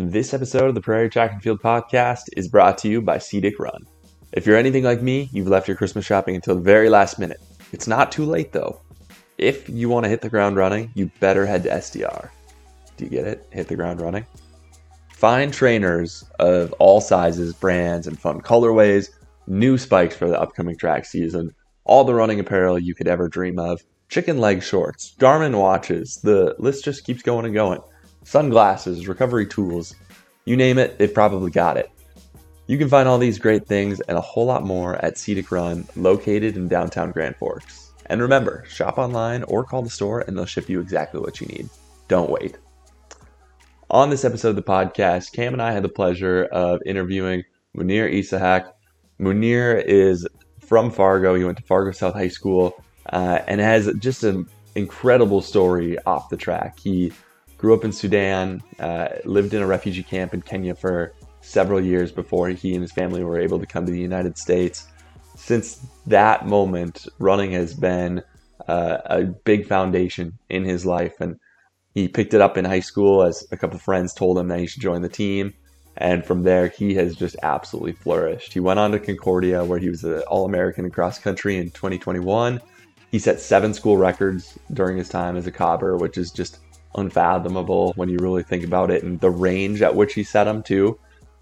This episode of the Prairie Track and Field podcast is brought to you by CDIC Run. If you're anything like me, you've left your Christmas shopping until the very last minute. It's not too late though. If you want to hit the ground running, you better head to SDR. Do you get it? Hit the ground running? Find trainers of all sizes, brands, and fun colorways, new spikes for the upcoming track season, all the running apparel you could ever dream of, chicken leg shorts, Garmin watches, the list just keeps going and going. Sunglasses, recovery tools, you name it, they've probably got it. You can find all these great things and a whole lot more at CDIC Run, located in downtown Grand Forks. And remember, shop online or call the store and they'll ship you exactly what you need. Don't wait. On this episode of the podcast, Cam and I had the pleasure of interviewing Munir Isahak. Munir is from Fargo. He went to Fargo South High School uh, and has just an incredible story off the track. He grew up in Sudan, uh, lived in a refugee camp in Kenya for several years before he and his family were able to come to the United States. Since that moment, running has been uh, a big foundation in his life, and he picked it up in high school as a couple friends told him that he should join the team. And from there, he has just absolutely flourished. He went on to Concordia, where he was an All American in cross country in 2021. He set seven school records during his time as a cobber, which is just unfathomable when you really think about it. And the range at which he set them to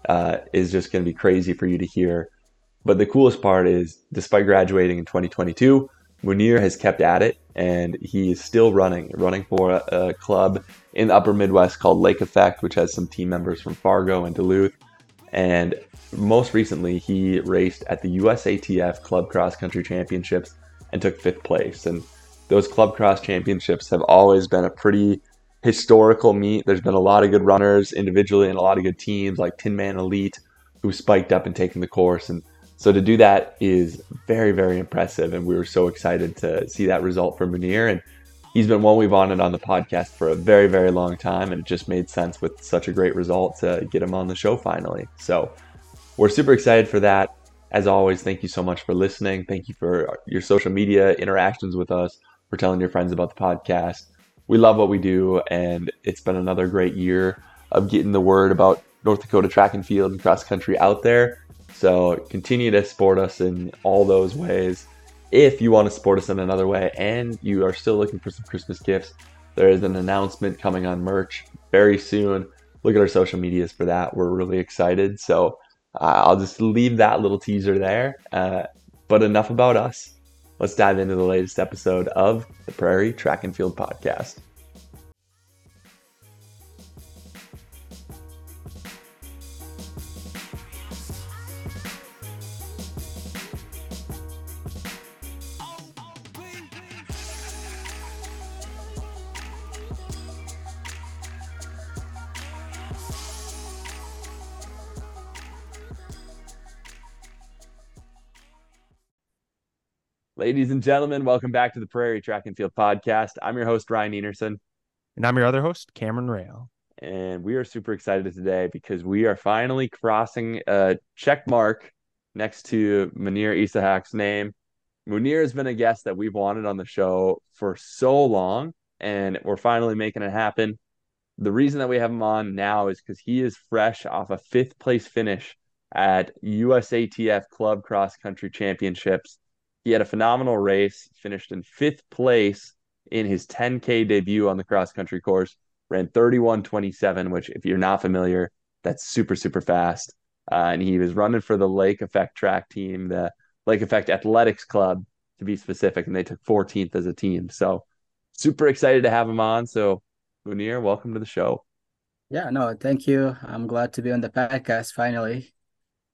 uh, is just going to be crazy for you to hear. But the coolest part is, despite graduating in 2022, Munir has kept at it and he is still running, running for a, a, club in the upper Midwest called Lake Effect, which has some team members from Fargo and Duluth. And most recently, he raced at the USATF Club Cross Country Championships and took fifth place. And those Club Cross Championships have always been a pretty historical meet. There's been a lot of good runners individually and a lot of good teams like Tinman Elite who spiked up and taken the course. And so to do that is very, very impressive. And we were so excited to see that result for Munir. And he's been one we've honored on the podcast for a very, very long time. And it just made sense with such a great result to get him on the show finally. So we're super excited for that. As always, thank you so much for listening. Thank you for your social media interactions with us, for telling your friends about the podcast. We love what we do, and it's been another great year of getting the word about North Dakota track and field and cross country out there. So continue to support us in all those ways. If you want to support us in another way and you are still looking for some Christmas gifts, there is an announcement coming on merch very soon. Look at our social medias for that. We're really excited. So uh, I'll just leave that little teaser there. Uh, but enough about us. Let's dive into the latest episode of the Prairie Track and Field Podcast. Ladies and gentlemen, welcome back to the Prairie Track and Field Podcast. I'm your host, Ryan Enerson. And I'm your other host, Cameron Rail. And we are super excited today because we are finally crossing a check mark next to Munir Isahak's name. Munir has been a guest that we've wanted on the show for so long, and we're finally making it happen. The reason that we have him on now is because he is fresh off a fifth place finish at USATF Club Cross Country Championships he had a phenomenal race, finished in fifth place in his 10K debut on the cross country course, ran 31.27, which, if you're not familiar, that's super, super fast. Uh, and he was running for the Lake Effect track team, the Lake Effect Athletics Club to be specific, and they took 14th as a team. So, super excited to have him on. So, Munir, welcome to the show. Yeah, no, thank you. I'm glad to be on the podcast finally,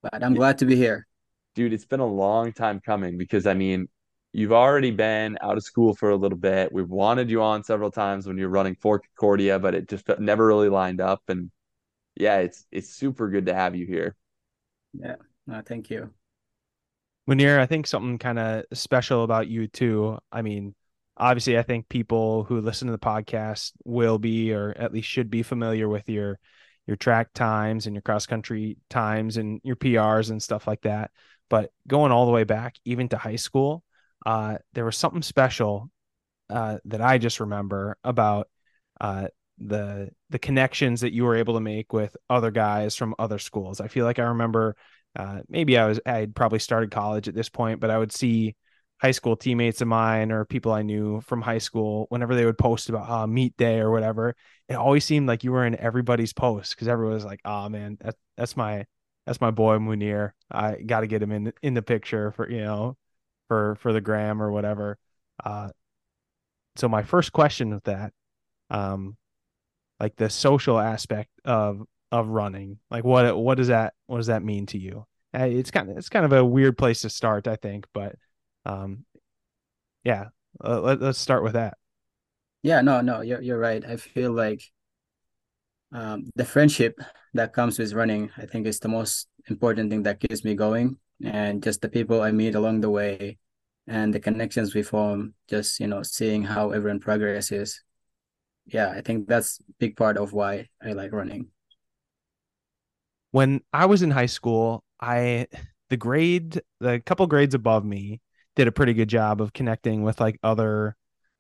but I'm glad to be here dude, it's been a long time coming because I mean, you've already been out of school for a little bit. We've wanted you on several times when you're running for Concordia, but it just never really lined up. And yeah, it's it's super good to have you here. Yeah, no, thank you. Munir, I think something kind of special about you too. I mean, obviously, I think people who listen to the podcast will be, or at least should be, familiar with your your track times and your cross country times and your PRs and stuff like that. But going all the way back, even to high school, uh, there was something special uh, that I just remember about uh, the the connections that you were able to make with other guys from other schools. I feel like I remember uh, maybe I was I'd probably started college at this point, but I would see high school teammates of mine or people I knew from high school whenever they would post about uh, meet day or whatever. It always seemed like you were in everybody's post because everyone was like, "Oh man, that, that's my that's my boy Munir. I got to get him in in the picture for you know for for the gram or whatever." Uh, so my first question with that, um, like the social aspect of of running, like what what does that what does that mean to you? Uh, it's kind of it's kind of a weird place to start, I think, but um, yeah, uh, let, let's start with that. Yeah, no, no, you're you're right. I feel like um, the friendship that comes with running, I think, is the most important thing that keeps me going, and just the people I meet along the way, and the connections we form. Just you know, seeing how everyone progresses. Yeah, I think that's big part of why I like running. When I was in high school, I the grade, the couple grades above me, did a pretty good job of connecting with like other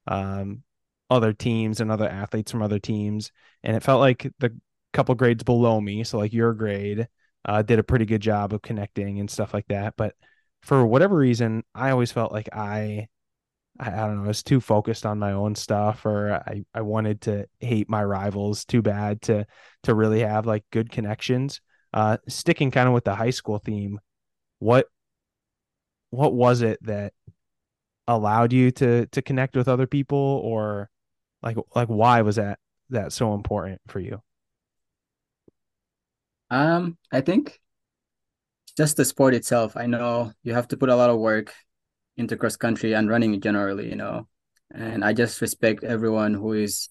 um other teams and other athletes from other teams and it felt like the couple grades below me so like your grade uh, did a pretty good job of connecting and stuff like that but for whatever reason i always felt like i I, I don't know, I was too focused on my own stuff or I, I wanted to hate my rivals too bad to to really have like good connections. Uh sticking kind of with the high school theme, what what was it that allowed you to to connect with other people or like like why was that that so important for you? Um i think just the sport itself. I know you have to put a lot of work into cross country and running generally you know and i just respect everyone who is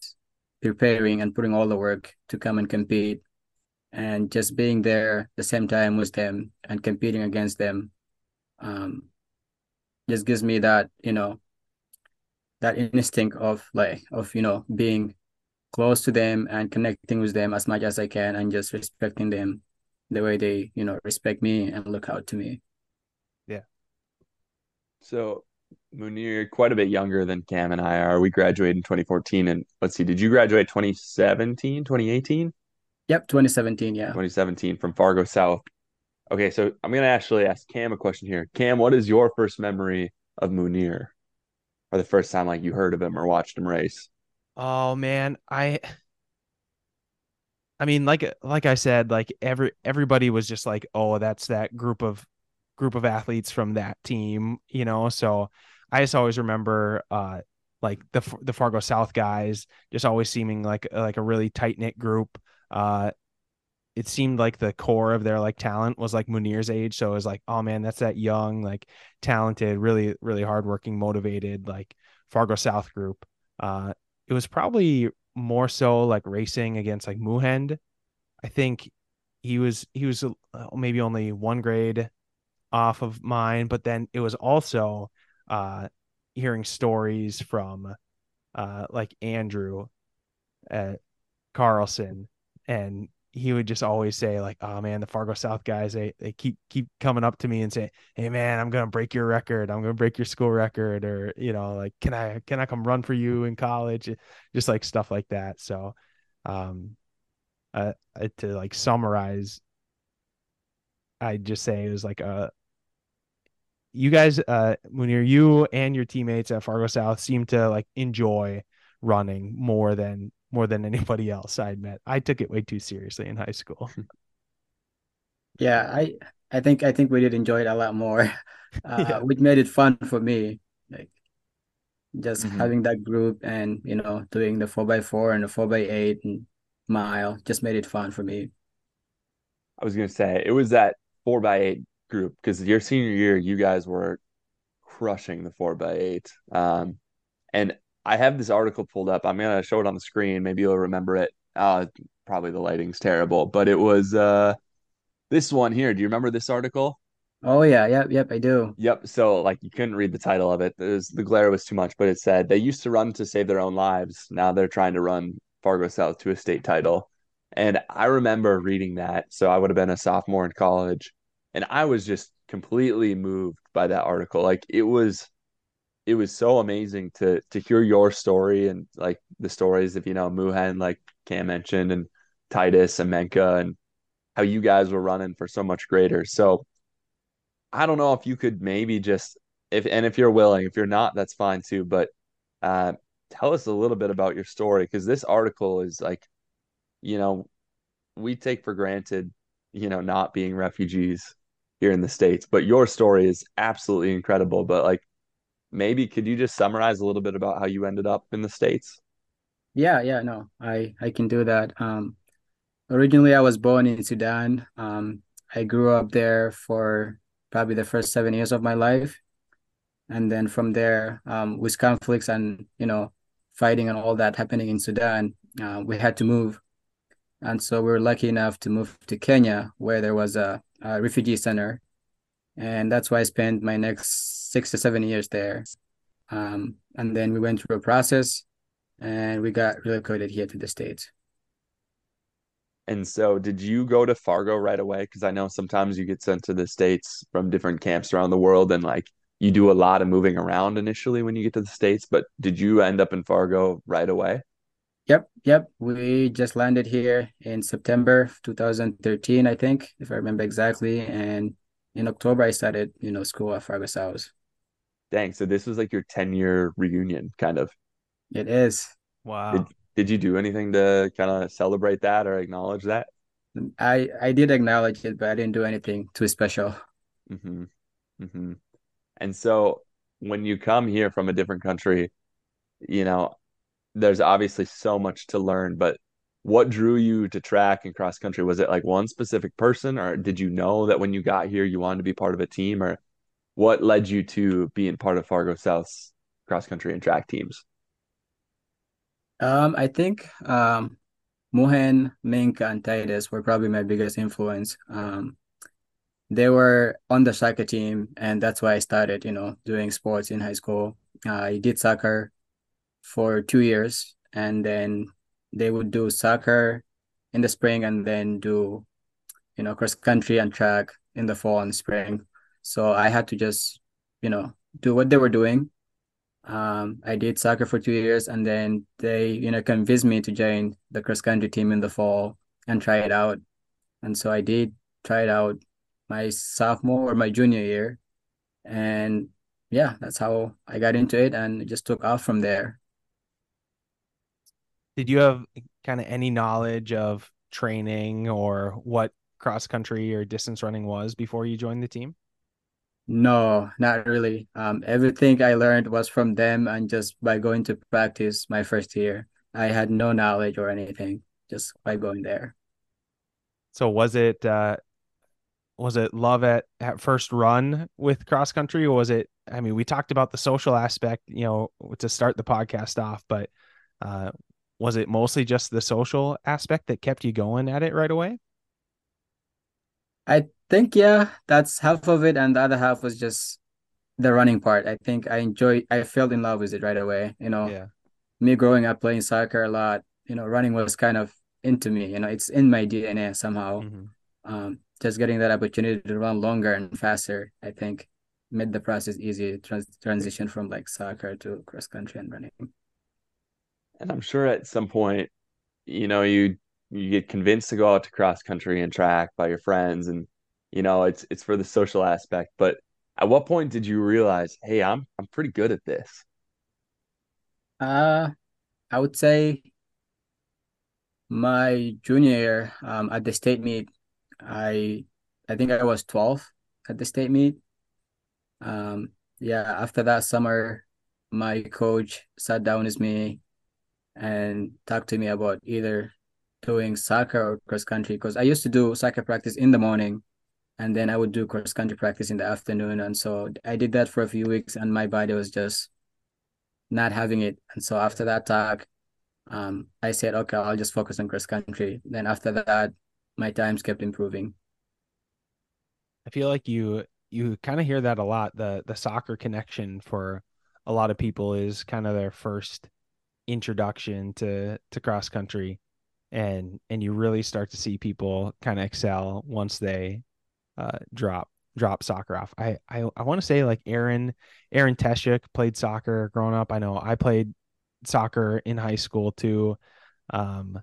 preparing and putting all the work to come and compete and just being there the same time with them and competing against them um just gives me that you know that instinct of like of you know being close to them and connecting with them as much as I can and just respecting them the way they you know respect me and look out to me. Yeah. So Munir, quite a bit younger than Cam and I are. We graduated in 2014. And let's see, did you graduate 2017, 2018? Yep, 2017. Yeah. 2017 from Fargo South. Okay, so I'm gonna actually ask Cam a question here. Cam, what is your first memory of Munir, or the first time like you heard of him or watched him race? Oh man, I I mean like like I said, like every everybody was just like, "Oh, that's that group of group of athletes from that team," you know. So I just always remember uh like the the Fargo South guys just always seeming like like a really tight-knit group. Uh it seemed like the core of their like talent was like Munir's age. So it was like, oh man, that's that young, like talented, really, really hardworking, motivated, like Fargo South group. Uh, it was probably more so like racing against like Muhend. I think he was he was uh, maybe only one grade off of mine, but then it was also uh hearing stories from uh like Andrew at Carlson and he would just always say like, "Oh man, the Fargo South guys, they they keep keep coming up to me and say, "Hey man, I'm gonna break your record. I'm gonna break your school record," or you know, like, "Can I can I come run for you in college?" Just like stuff like that. So, um, uh, to like summarize, I just say it was like a. You guys, uh, Munir, you and your teammates at Fargo South seem to like enjoy running more than more than anybody else I'd met. I took it way too seriously in high school. Yeah, I I think I think we did enjoy it a lot more. Uh, yeah. Which made it fun for me, like just mm-hmm. having that group and you know doing the four by four and the four by eight and mile just made it fun for me. I was gonna say it was that four by eight group because your senior year you guys were crushing the four by eight. Um, and I have this article pulled up. I'm gonna show it on the screen. Maybe you'll remember it. Uh, probably the lighting's terrible, but it was uh, this one here. Do you remember this article? Oh yeah, yep, yep, I do. Yep. So like you couldn't read the title of it. it was, the glare was too much, but it said they used to run to save their own lives. Now they're trying to run Fargo South to a state title. And I remember reading that. So I would have been a sophomore in college, and I was just completely moved by that article. Like it was it was so amazing to to hear your story and like the stories of you know Muhan like Cam mentioned, and Titus and Menka, and how you guys were running for so much greater. So I don't know if you could maybe just if and if you're willing, if you're not, that's fine too. But uh, tell us a little bit about your story because this article is like, you know, we take for granted, you know, not being refugees here in the states, but your story is absolutely incredible. But like, maybe could you just summarize a little bit about how you ended up in the states? Yeah, yeah, no, I I can do that. Um, originally I was born in Sudan. Um, I grew up there for probably the first seven years of my life, and then from there, um, with conflicts and you know, fighting and all that happening in Sudan, uh, we had to move, and so we were lucky enough to move to Kenya, where there was a, a refugee center, and that's why I spent my next six to seven years there. Um, and then we went through a process and we got relocated here to the States. And so, did you go to Fargo right away? Because I know sometimes you get sent to the States from different camps around the world, and like you do a lot of moving around initially when you get to the States. But did you end up in Fargo right away? Yep, yep. We just landed here in September 2013, I think, if I remember exactly. And in October, I started, you know, school at Fargo South. Dang, so this was like your 10 year reunion, kind of. It is. Wow. Did, did you do anything to kind of celebrate that or acknowledge that? I I did acknowledge it, but I didn't do anything too special. Mm-hmm. Mm-hmm. And so when you come here from a different country, you know, there's obviously so much to learn, but what drew you to track and cross country? Was it like one specific person, or did you know that when you got here you wanted to be part of a team, or what led you to being part of Fargo South's cross country and track teams? Um, I think um, Muhen, Mink, and Titus were probably my biggest influence. Um, they were on the soccer team, and that's why I started, you know, doing sports in high school. Uh, I did soccer for two years, and then they would do soccer in the spring, and then do, you know, cross country and track in the fall and spring. So I had to just, you know, do what they were doing um, I did soccer for two years, and then they, you know, convinced me to join the cross country team in the fall and try it out. And so I did try it out my sophomore or my junior year, and yeah, that's how I got into it, and it just took off from there. Did you have kind of any knowledge of training or what cross country or distance running was before you joined the team? No, not really. Um, everything I learned was from them and just by going to practice my first year. I had no knowledge or anything just by going there. So was it uh was it love at at first run with cross country or was it I mean we talked about the social aspect, you know, to start the podcast off, but uh was it mostly just the social aspect that kept you going at it right away? I think yeah, that's half of it, and the other half was just the running part. I think I enjoy. I fell in love with it right away. You know, yeah. me growing up playing soccer a lot. You know, running was kind of into me. You know, it's in my DNA somehow. Mm-hmm. Um, just getting that opportunity to run longer and faster, I think, made the process easy. Trans- transition from like soccer to cross country and running. And I'm sure at some point, you know, you you get convinced to go out to cross country and track by your friends and you know it's it's for the social aspect. But at what point did you realize hey i'm i'm pretty good at this? Uh i would say my junior year um, at the state meet i i think i was 12 at the state meet. Um yeah after that summer my coach sat down with me and talked to me about either doing soccer or cross country because i used to do soccer practice in the morning and then I would do cross country practice in the afternoon. And so I did that for a few weeks, and my body was just not having it. And so after that talk, um, I said, okay, I'll just focus on cross country. Then after that, my times kept improving. I feel like you you kind of hear that a lot. The the soccer connection for a lot of people is kind of their first introduction to to cross country and and you really start to see people kind of excel once they uh, drop drop soccer off. I I, I want to say like Aaron Aaron Teshik played soccer growing up. I know I played soccer in high school too. Um,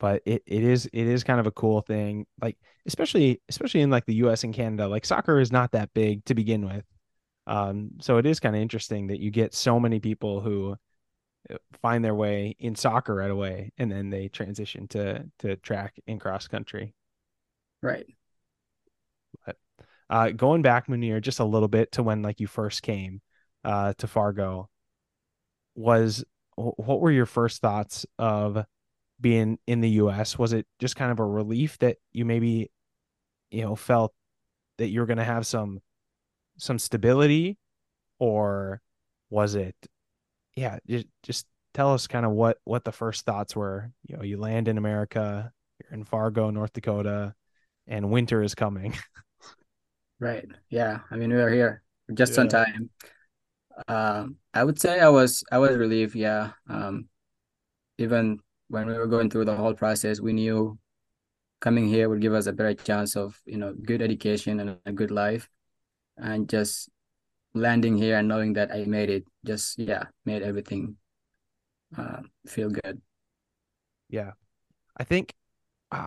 but it, it is it is kind of a cool thing like especially especially in like the us and canada like soccer is not that big to begin with um so it is kind of interesting that you get so many people who find their way in soccer right away and then they transition to to track and cross country right but uh going back munir just a little bit to when like you first came uh to fargo was what were your first thoughts of being in the US? Was it just kind of a relief that you maybe, you know, felt that you're going to have some some stability, or was it, yeah, just just tell us kind of what what the first thoughts were. You know, you land in America, you're in Fargo, North Dakota, and winter is coming. right. Yeah. I mean, we are here just yeah. on time. Um, I would say I was I was relieved. Yeah. Um, even when we were going through the whole process, we knew coming here would give us a better chance of you know good education and a good life, and just landing here and knowing that I made it just yeah made everything uh, feel good. Yeah, I think uh,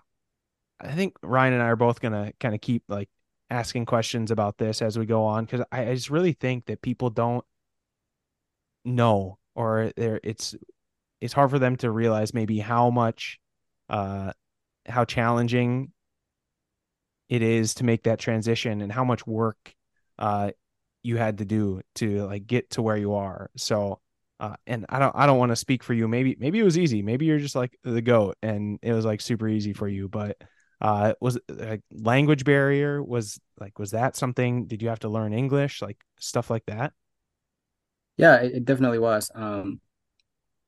I think Ryan and I are both gonna kind of keep like asking questions about this as we go on because I, I just really think that people don't know or there it's it's hard for them to realize maybe how much uh how challenging it is to make that transition and how much work uh you had to do to like get to where you are. So uh and i don't i don't want to speak for you. Maybe maybe it was easy. Maybe you're just like the goat and it was like super easy for you but uh was like language barrier was like was that something did you have to learn english like stuff like that? Yeah it, it definitely was. Um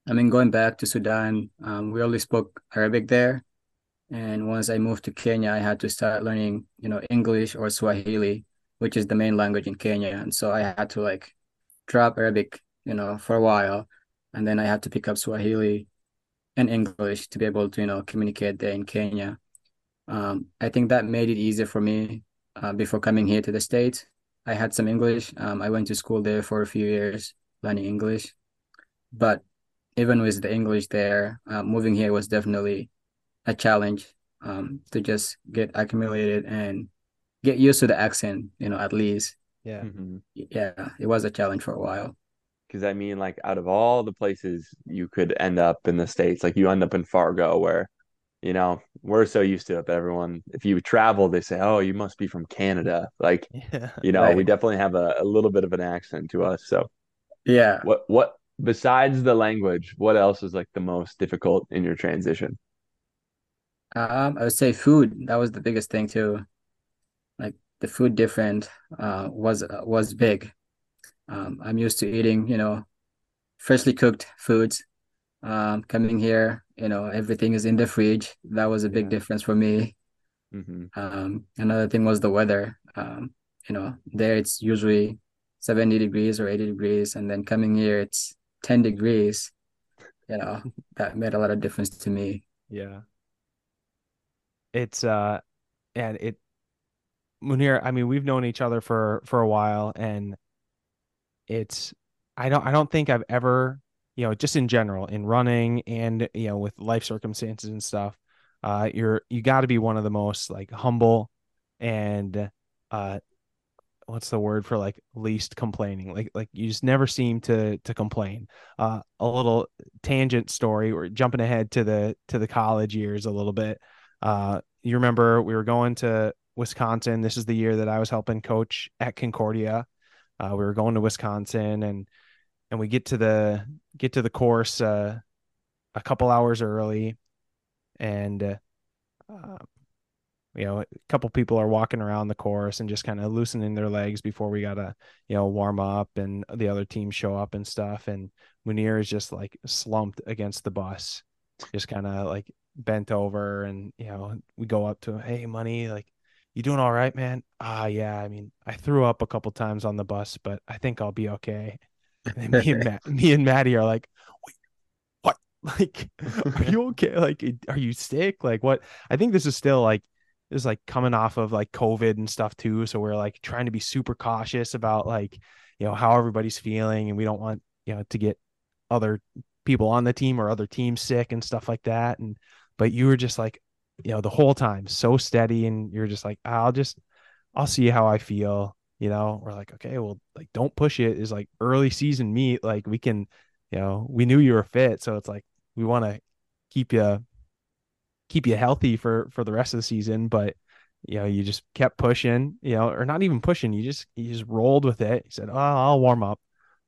I mean, going back to Sudan, um, we only spoke Arabic there. And once I moved to Kenya, I had to start learning, you know, English or Swahili, which is the main language in Kenya. And so I had to like drop Arabic, you know, for a while. And then I had to pick up Swahili and English to be able to, you know, communicate there in Kenya. Um, I think that made it easier for me uh, before coming here to the States. I had some English. Um, I went to school there for a few years learning English. But even with the English there, uh, moving here was definitely a challenge um, to just get accumulated and get used to the accent, you know, at least. Yeah. Mm-hmm. Yeah, it was a challenge for a while. Because I mean, like, out of all the places you could end up in the States, like, you end up in Fargo, where, you know, we're so used to it. But everyone, if you travel, they say, oh, you must be from Canada. Like, yeah, you know, right. we definitely have a, a little bit of an accent to us. So, yeah. What, what, besides the language, what else is like the most difficult in your transition? Um, I would say food. That was the biggest thing too. The food different uh, was uh, was big. Um, I'm used to eating, you know, freshly cooked foods. Um, coming here, you know, everything is in the fridge. That was a big yeah. difference for me. Mm-hmm. Um, another thing was the weather. Um, you know, there it's usually 70 degrees or 80 degrees, and then coming here it's 10 degrees, you know, that made a lot of difference to me. Yeah. It's uh and it Munir, I mean, we've known each other for for a while and it's I don't I don't think I've ever, you know, just in general in running and you know with life circumstances and stuff, uh you're you got to be one of the most like humble and uh what's the word for like least complaining? Like like you just never seem to to complain. Uh a little tangent story or jumping ahead to the to the college years a little bit. Uh you remember we were going to wisconsin this is the year that i was helping coach at concordia uh we were going to wisconsin and and we get to the get to the course uh a couple hours early and uh, you know, a couple people are walking around the course and just kind of loosening their legs before we gotta, you know, warm up and the other teams show up and stuff. And Munir is just like slumped against the bus, just kind of like bent over. And, you know, we go up to him, Hey, money, like, you doing all right, man? Ah, yeah. I mean, I threw up a couple times on the bus, but I think I'll be okay. And me and Matt, me and Maddie are like, what? Like, are you okay? Like, are you sick? Like, what? I think this is still like is like coming off of like COVID and stuff too. So we're like trying to be super cautious about like, you know, how everybody's feeling and we don't want, you know, to get other people on the team or other teams sick and stuff like that. And but you were just like, you know, the whole time so steady, and you're just like, I'll just, I'll see how I feel. You know, we're like, okay, well, like, don't push it. Is like early season meet. Like, we can, you know, we knew you were fit, so it's like we want to keep you keep you healthy for for the rest of the season but you know you just kept pushing you know or not even pushing you just you just rolled with it he said oh i'll warm up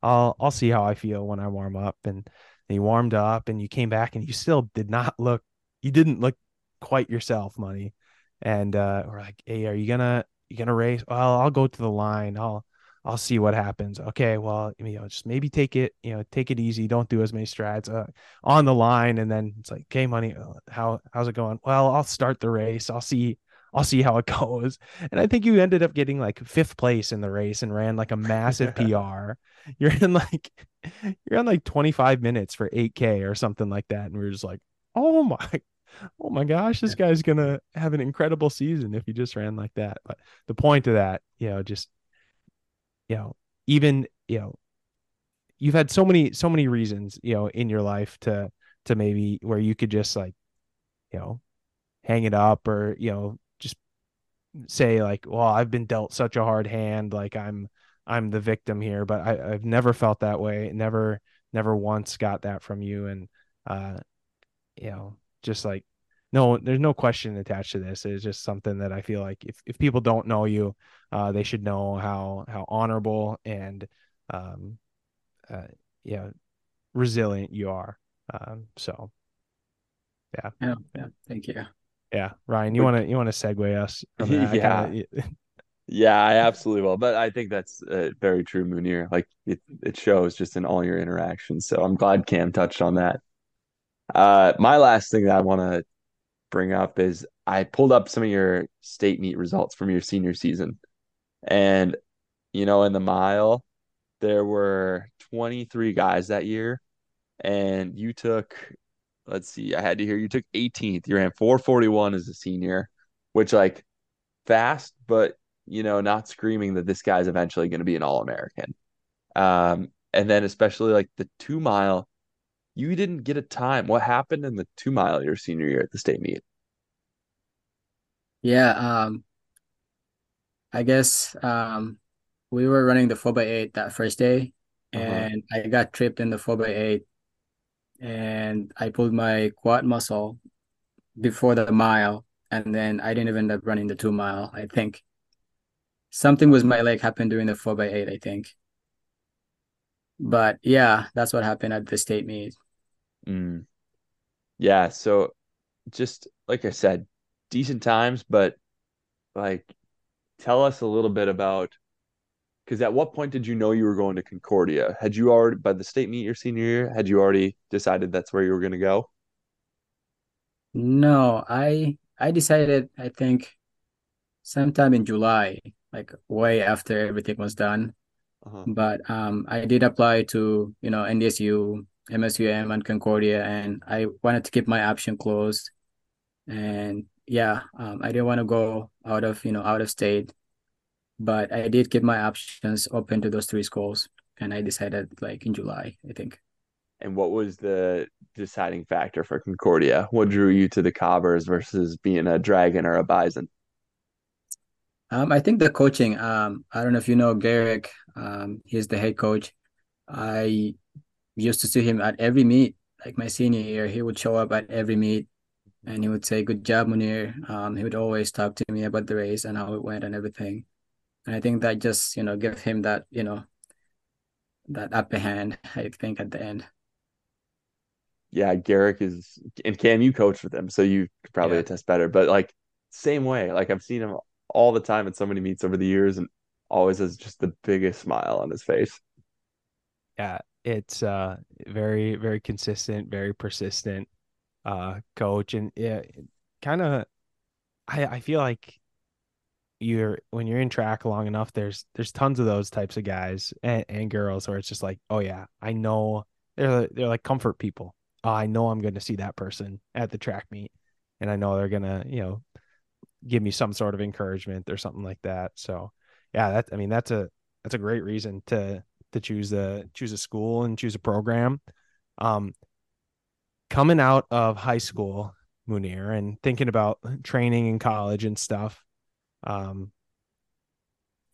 i'll i'll see how i feel when i warm up and, and you warmed up and you came back and you still did not look you didn't look quite yourself money and uh we're like hey are you gonna you gonna race well i'll go to the line i'll I'll see what happens. Okay, well, you know, just maybe take it, you know, take it easy. Don't do as many strides uh, on the line, and then it's like, okay, money, uh, how how's it going? Well, I'll start the race. I'll see. I'll see how it goes. And I think you ended up getting like fifth place in the race and ran like a massive PR. You're in like you're on like 25 minutes for 8K or something like that. And we are just like, oh my, oh my gosh, this guy's gonna have an incredible season if he just ran like that. But the point of that, you know, just you know, even, you know, you've had so many, so many reasons, you know, in your life to, to maybe where you could just like, you know, hang it up or, you know, just say like, well, I've been dealt such a hard hand. Like I'm, I'm the victim here, but I, I've never felt that way. Never, never once got that from you. And, uh, you know, just like no, there's no question attached to this. It's just something that I feel like if, if people don't know you, uh, they should know how how honorable and um, uh, yeah, resilient you are. Um, so yeah, yeah, yeah. Thank you. Yeah, Ryan, you want to you want to segue us? yeah. Kinda... yeah, I absolutely will. But I think that's uh, very true, Munir. Like it, it shows just in all your interactions. So I'm glad Cam touched on that. Uh, my last thing that I want to bring up is I pulled up some of your state meet results from your senior season. And, you know, in the mile, there were 23 guys that year. And you took, let's see, I had to hear you took 18th. You ran 441 as a senior, which, like, fast, but, you know, not screaming that this guy's eventually going to be an All American. Um, and then, especially like the two mile, you didn't get a time. What happened in the two mile your senior year at the state meet? Yeah, um, I guess um, we were running the four by eight that first day, uh-huh. and I got tripped in the four by eight, and I pulled my quad muscle before the mile, and then I didn't even end up running the two mile. I think something was my leg happened during the four by eight. I think, but yeah, that's what happened at the state meet. Mm. Yeah. So just like I said, decent times, but like tell us a little bit about because at what point did you know you were going to Concordia? Had you already by the state meet your senior year? Had you already decided that's where you were going to go? No, I I decided I think sometime in July, like way after everything was done. Uh-huh. But um, I did apply to you know NDSU MSUM and Concordia, and I wanted to keep my option closed. And yeah, um, I didn't want to go out of you know out of state, but I did keep my options open to those three schools, and I decided like in July, I think. And what was the deciding factor for Concordia? What drew you to the Cobbers versus being a Dragon or a Bison? Um, I think the coaching. Um, I don't know if you know Garrick. Um, he's the head coach. I used to see him at every meet. Like my senior year, he would show up at every meet, and he would say, "Good job, Munir." Um, he would always talk to me about the race and how it went and everything. And I think that just you know gave him that you know that upper hand. I think at the end. Yeah, Garrick is, and Cam, you coached with him, so you could probably yeah. attest better. But like same way, like I've seen him all the time at so many meets over the years, and always has just the biggest smile on his face. Yeah, it's uh very very consistent, very persistent uh coach and yeah, kind of I I feel like you're when you're in track long enough there's there's tons of those types of guys and, and girls where it's just like oh yeah I know they're they're like comfort people. Oh, I know I'm going to see that person at the track meet and I know they're going to you know give me some sort of encouragement or something like that. So yeah that I mean that's a that's a great reason to to choose a choose a school and choose a program. Um, coming out of high school, Munir, and thinking about training in college and stuff. Um,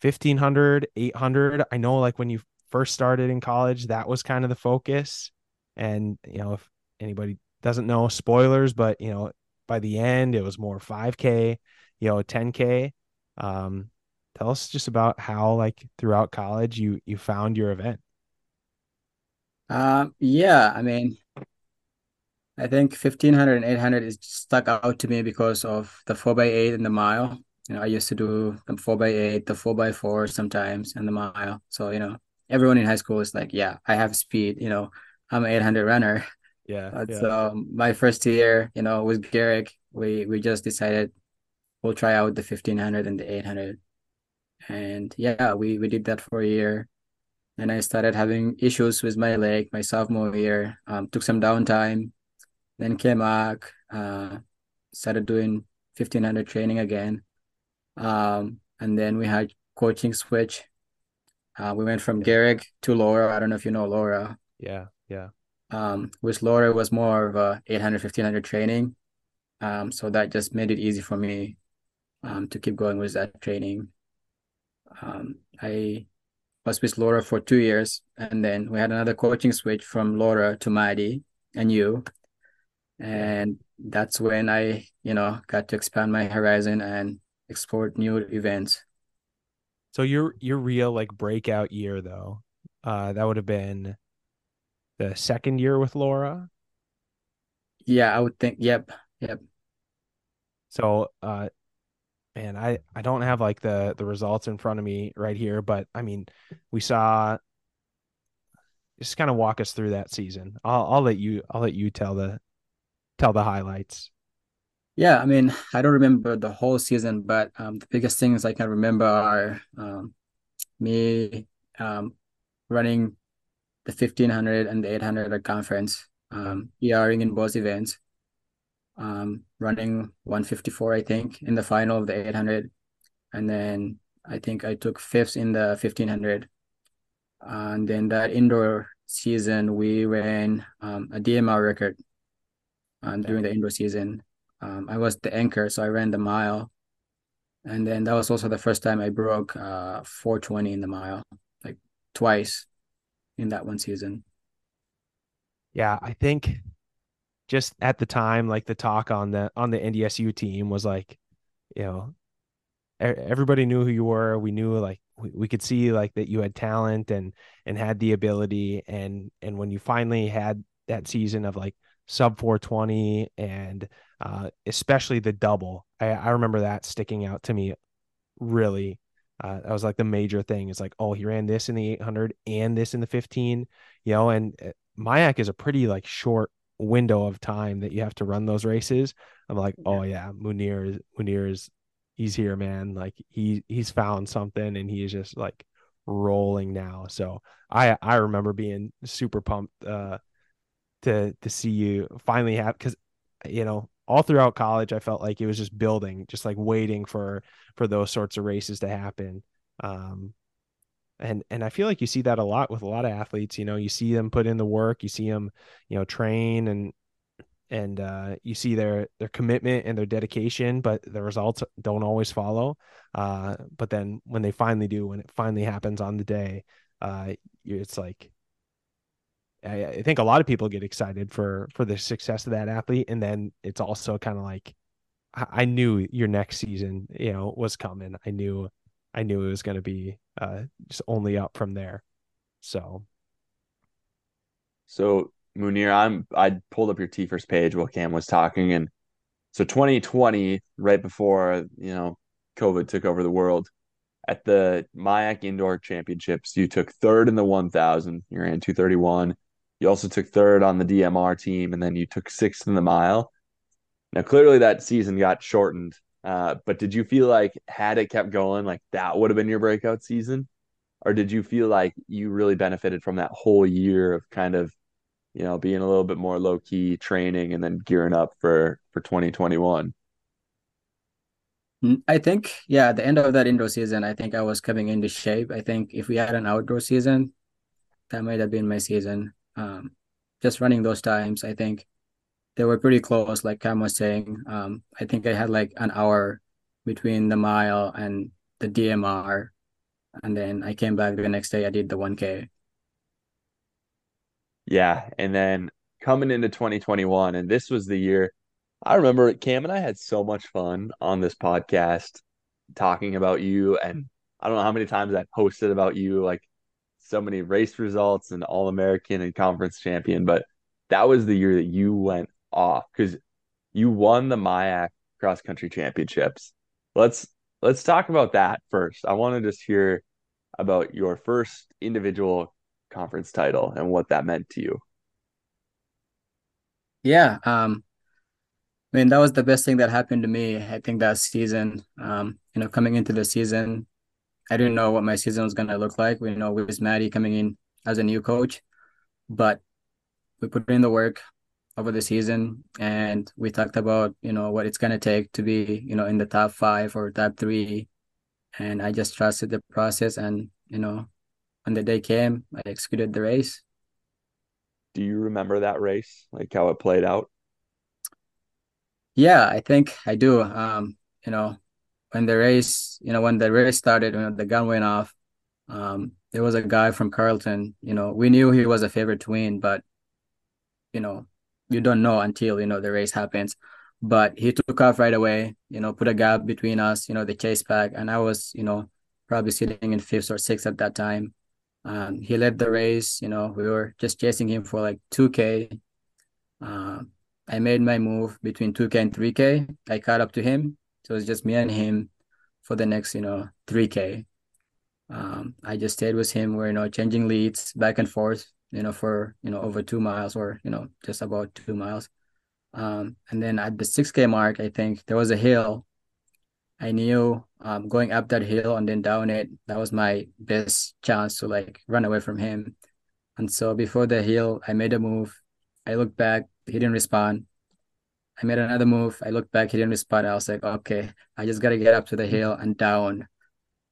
1500, 800. I know, like when you first started in college, that was kind of the focus. And, you know, if anybody doesn't know, spoilers, but, you know, by the end, it was more 5K, you know, 10K. Um, tell us just about how, like, throughout college, you you found your event. Um, yeah, I mean, I think 1500 and 800 is stuck out to me because of the 4x8 and the mile. You know, I used to do the 4x8, the 4x4 sometimes, and the mile. So, you know, everyone in high school is like, yeah, I have speed, you know, I'm an 800 runner. Yeah. But yeah. so my first year, you know, with Garrick, we we just decided we'll try out the 1500 and the 800. And yeah, we we did that for a year. And I started having issues with my leg my sophomore year. Um, took some downtime, then came back, uh, started doing 1500 training again. Um, and then we had coaching switch. Uh, we went from Garrick to Laura. I don't know if you know Laura. Yeah. Yeah. Um, with Laura was more of a 800, 1500 training. Um, so that just made it easy for me um, to keep going with that training. Um, I was with Laura for two years, and then we had another coaching switch from Laura to Maddie and you, and that's when I, you know, got to expand my horizon and explore new events. So your your real like breakout year though, uh, that would have been the second year with Laura. Yeah, I would think. Yep, yep. So, uh, man, I I don't have like the the results in front of me right here, but I mean, we saw. Just kind of walk us through that season. I'll I'll let you I'll let you tell the tell the highlights. Yeah, I mean, I don't remember the whole season, but um, the biggest things I can remember are um, me um, running the 1500 and the 800 at conference, um, ERing in both events, um, running 154, I think, in the final of the 800. And then I think I took fifth in the 1500. And then that indoor season, we ran um, a DMR record um, during the indoor season. Um, I was the anchor, so I ran the mile. And then that was also the first time I broke uh, 420 in the mile, like twice in that one season. Yeah, I think just at the time, like the talk on the on the NDSU team was like, you know, everybody knew who you were. We knew like we, we could see like that you had talent and and had the ability and and when you finally had that season of like sub 420 and uh, especially the double. I, I remember that sticking out to me really. Uh, that was like the major thing. It's like, oh, he ran this in the 800 and this in the 15, you know, and uh, MIAC is a pretty like short window of time that you have to run those races. I'm like, yeah. oh yeah, Munir is Munir is he's here, man. Like he he's found something and he is just like rolling now. So I I remember being super pumped uh to to see you finally have because you know all throughout college i felt like it was just building just like waiting for for those sorts of races to happen um and and i feel like you see that a lot with a lot of athletes you know you see them put in the work you see them you know train and and uh, you see their their commitment and their dedication, but the results don't always follow. Uh, but then when they finally do, when it finally happens on the day, uh, it's like I, I think a lot of people get excited for for the success of that athlete, and then it's also kind of like I knew your next season, you know, was coming. I knew, I knew it was going to be uh, just only up from there. So, so Munir, I'm I pulled up your TFRRS page while Cam was talking, and so 2020, right before you know COVID took over the world, at the MIAC Indoor Championships, you took third in the 1,000. You ran 231. You also took third on the DMR team, and then you took sixth in the mile. Now, clearly that season got shortened, uh, but did you feel like had it kept going, like that would have been your breakout season, or did you feel like you really benefited from that whole year of kind of, you know, being a little bit more low key training and then gearing up for for 2021? Mm, I think, yeah, at the end of that indoor season, I think I was coming into shape. I think if we had an outdoor season, that might have been my season um, just running those times, I think they were pretty close, like Cam was saying. Um, I think I had like an hour between the mile and the DMR. And then I came back the next day, I did the 1K. Yeah. And then coming into 2021, and this was the year I remember Cam and I had so much fun on this podcast talking about you. And I don't know how many times I posted about you, like so many race results and All American and conference champion. But that was the year that you went off because you won the MIAC cross country championships. Let's let's talk about that first. I want to just hear about your first individual conference title and what that meant to you. Yeah, um, I mean that was the best thing that happened to me. I think that season, um, you know, coming into the season, I didn't know what my season was gonna look like. We know with Maddie coming in as a new coach, but we put in the work over the season and we talked about you know what it's going to take to be you know in the top five or top three. And i just trusted the process and you know when the day came i executed the race. Do you remember that race? Like how it played out? Yeah i think i do. Um you know when the race you know when the race started when the gun went off um there was a guy from Carleton you know we knew he was a favorite to win but you know you don't know until you know the race happens. But he took off right away you know put a gap between us you know the chase pack. And i was you know probably sitting in fifth or sixth at that time. Um, he led the race you know we were just chasing him for like 2k uh, i made my move between 2k and 3k i caught up to him. So it was just me and him for the next you know 3k um, i just stayed with him. We're you know changing leads back and forth you know, for, you know, over two miles or, you know, just about two miles. Um, and then at the 6K mark, I think there was a hill. I knew um, going up that hill and then down it, that was my best chance to like run away from him. And so before the hill, I made a move. I looked back, he didn't respond. I made another move. I looked back, he didn't respond. I was like, okay, I just got to get up to the hill and down.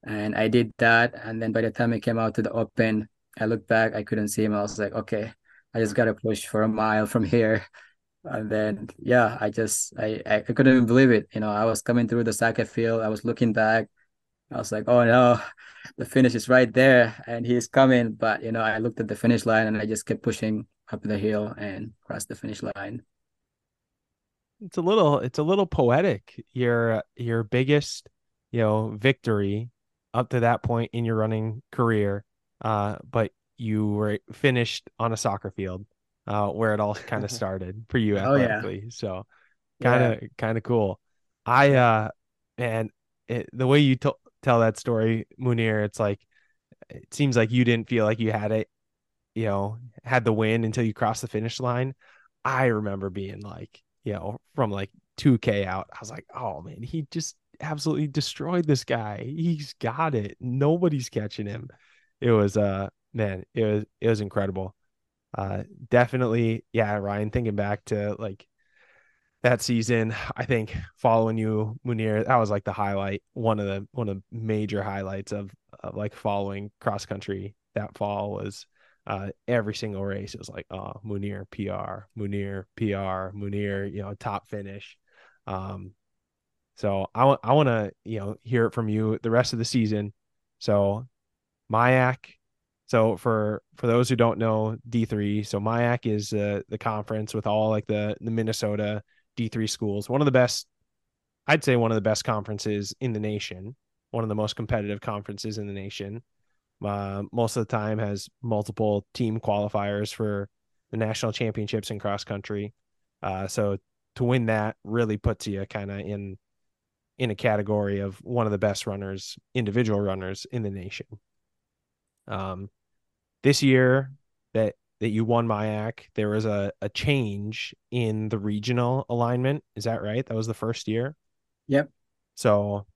And I did that. And then by the time I came out to the open, I looked back, I couldn't see him. I was like, okay, I just gotta push for a mile from here. And then yeah, I just I I couldn't even believe it. You know, I was coming through the Sackett field. I was looking back. I was like, oh no, the finish is right there and he's coming. But you know, I looked at the finish line and I just kept pushing up the hill and crossed the finish line. It's a little it's a little poetic. Your your biggest, you know, victory up to that point in your running career uh, but you were finished on a soccer field uh, where it all kind of started for you athletically. Oh, yeah. So kind of yeah. kind of cool. I uh and it, the way you t- tell that story, Munir, it's like it seems like you didn't feel like you had it, you know, had the win until you crossed the finish line. I remember being like, you know, from like 2K out, I was like, oh man, he just absolutely destroyed this guy. He's got it. Nobody's catching him it was uh man, it was it was incredible. Uh definitely, yeah, Ryan, thinking back to like that season, I think following you, Munir, that was like the highlight, one of the one of the major highlights of, of like following cross country that fall was uh every single race. It was like, oh, Munir PR, Munir PR, Munir, you know, top finish. Um so I want I want to, you know, hear it from you the rest of the season. So MIAC. So for for those who don't know D3, so MIAC is uh, the conference with all like the the Minnesota D3 schools. One of the best, I'd say, one of the best conferences in the nation. One of the most competitive conferences in the nation. Uh, most of the time has multiple team qualifiers for the national championships in cross country. Uh, so to win that really puts you kind of in in a category of one of the best runners, individual runners in the nation. Um, this year that that you won MIAC, there was a, a change in the regional alignment. Is that right? That was the first year. Yep. So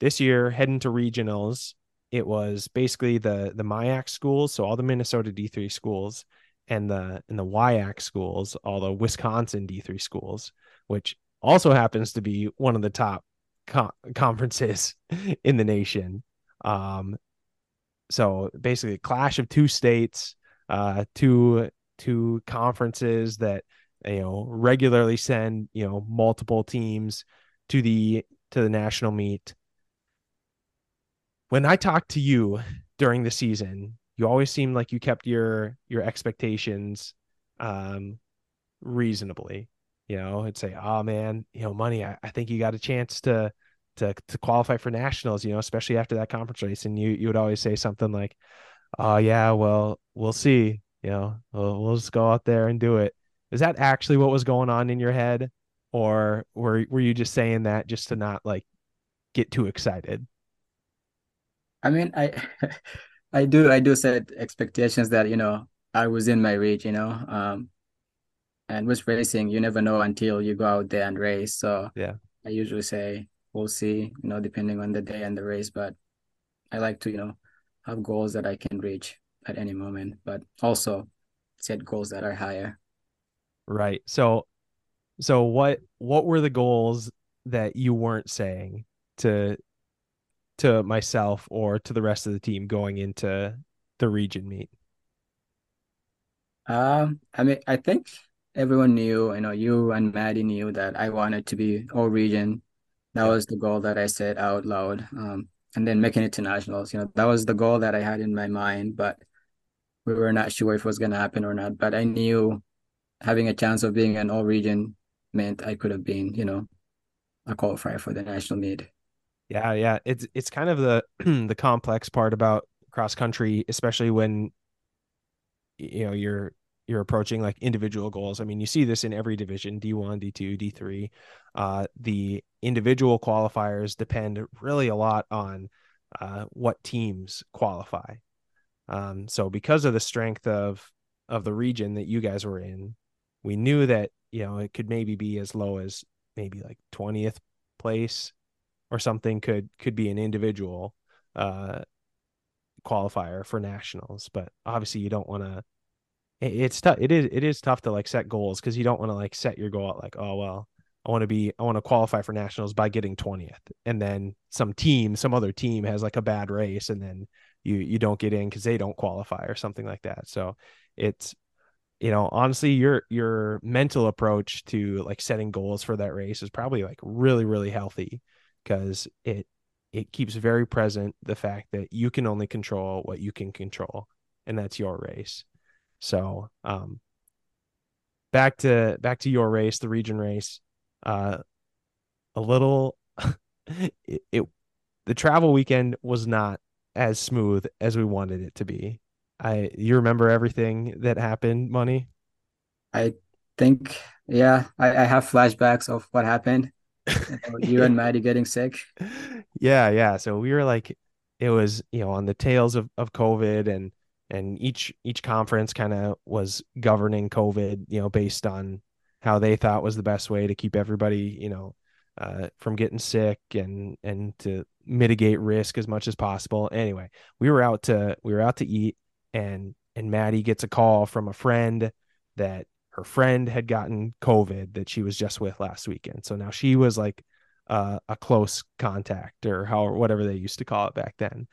this year, heading to regionals, it was basically the the MIAC schools, so all the Minnesota D3 schools, and the and the WIAC schools, all the Wisconsin D3 schools, which also happens to be one of the top co- conferences in the nation. Um, so basically, a clash of two states, uh, two two conferences that you know, regularly send, you know, multiple teams to the to the national meet. When I talked to you during the season, you always seemed like you kept your your expectations um reasonably. You know, and say, oh man, you know, money, I, I think you got a chance to to to qualify for nationals, you know, especially after that conference race. And you you would always say something like, Oh yeah, well, we'll see. You know, we'll, we'll just go out there and do it. Is that actually what was going on in your head? Or were were you just saying that just to not like get too excited? I mean, I I do I do set expectations that, you know, I was in my reach, you know. Um and with racing, you never know until you go out there and race. So yeah, I usually say we'll see, you know, depending on the day and the race. But I like to, you know, have goals that I can reach at any moment, but also set goals that are higher. Right. So so what what were the goals that you weren't saying to to myself or to the rest of the team going into the region meet? Um, I mean, I think everyone knew, you know, you and Maddie knew that I wanted to be all region. That was the goal that I said out loud. Um, and then making it to nationals. You know, that was the goal that I had in my mind, but we were not sure if it was going to happen or not. But I knew having a chance of being an all region meant I could have been, you know, a qualifier for the national meet. Yeah, yeah. It's it's kind of the the complex part about cross country, especially when you know you're you're approaching like individual goals. I mean, you see this in every division, D1, D2, D3. Uh, the individual qualifiers depend really a lot on uh, what teams qualify. Um, so because of the strength of of the region that you guys were in, we knew that you know it could maybe be as low as maybe like 20th place or something could could be an individual uh qualifier for nationals but obviously you don't want to it's tough it is it is tough to like set goals because you don't want to like set your goal at like oh well I want to be I want to qualify for nationals by getting 20th and then some team some other team has like a bad race and then you you don't get in cuz they don't qualify or something like that so it's you know honestly your your mental approach to like setting goals for that race is probably like really really healthy cuz it it keeps very present the fact that you can only control what you can control and that's your race so um back to back to your race the region race uh, a little it, it the travel weekend was not as smooth as we wanted it to be. I you remember everything that happened, money? I think yeah, I, I have flashbacks of what happened. you and Maddie getting sick. Yeah, yeah. So we were like it was, you know, on the tails of, of COVID and and each each conference kind of was governing COVID, you know, based on how they thought was the best way to keep everybody, you know, uh, from getting sick and and to mitigate risk as much as possible. Anyway, we were out to we were out to eat, and and Maddie gets a call from a friend that her friend had gotten COVID that she was just with last weekend. So now she was like uh, a close contact or how whatever they used to call it back then.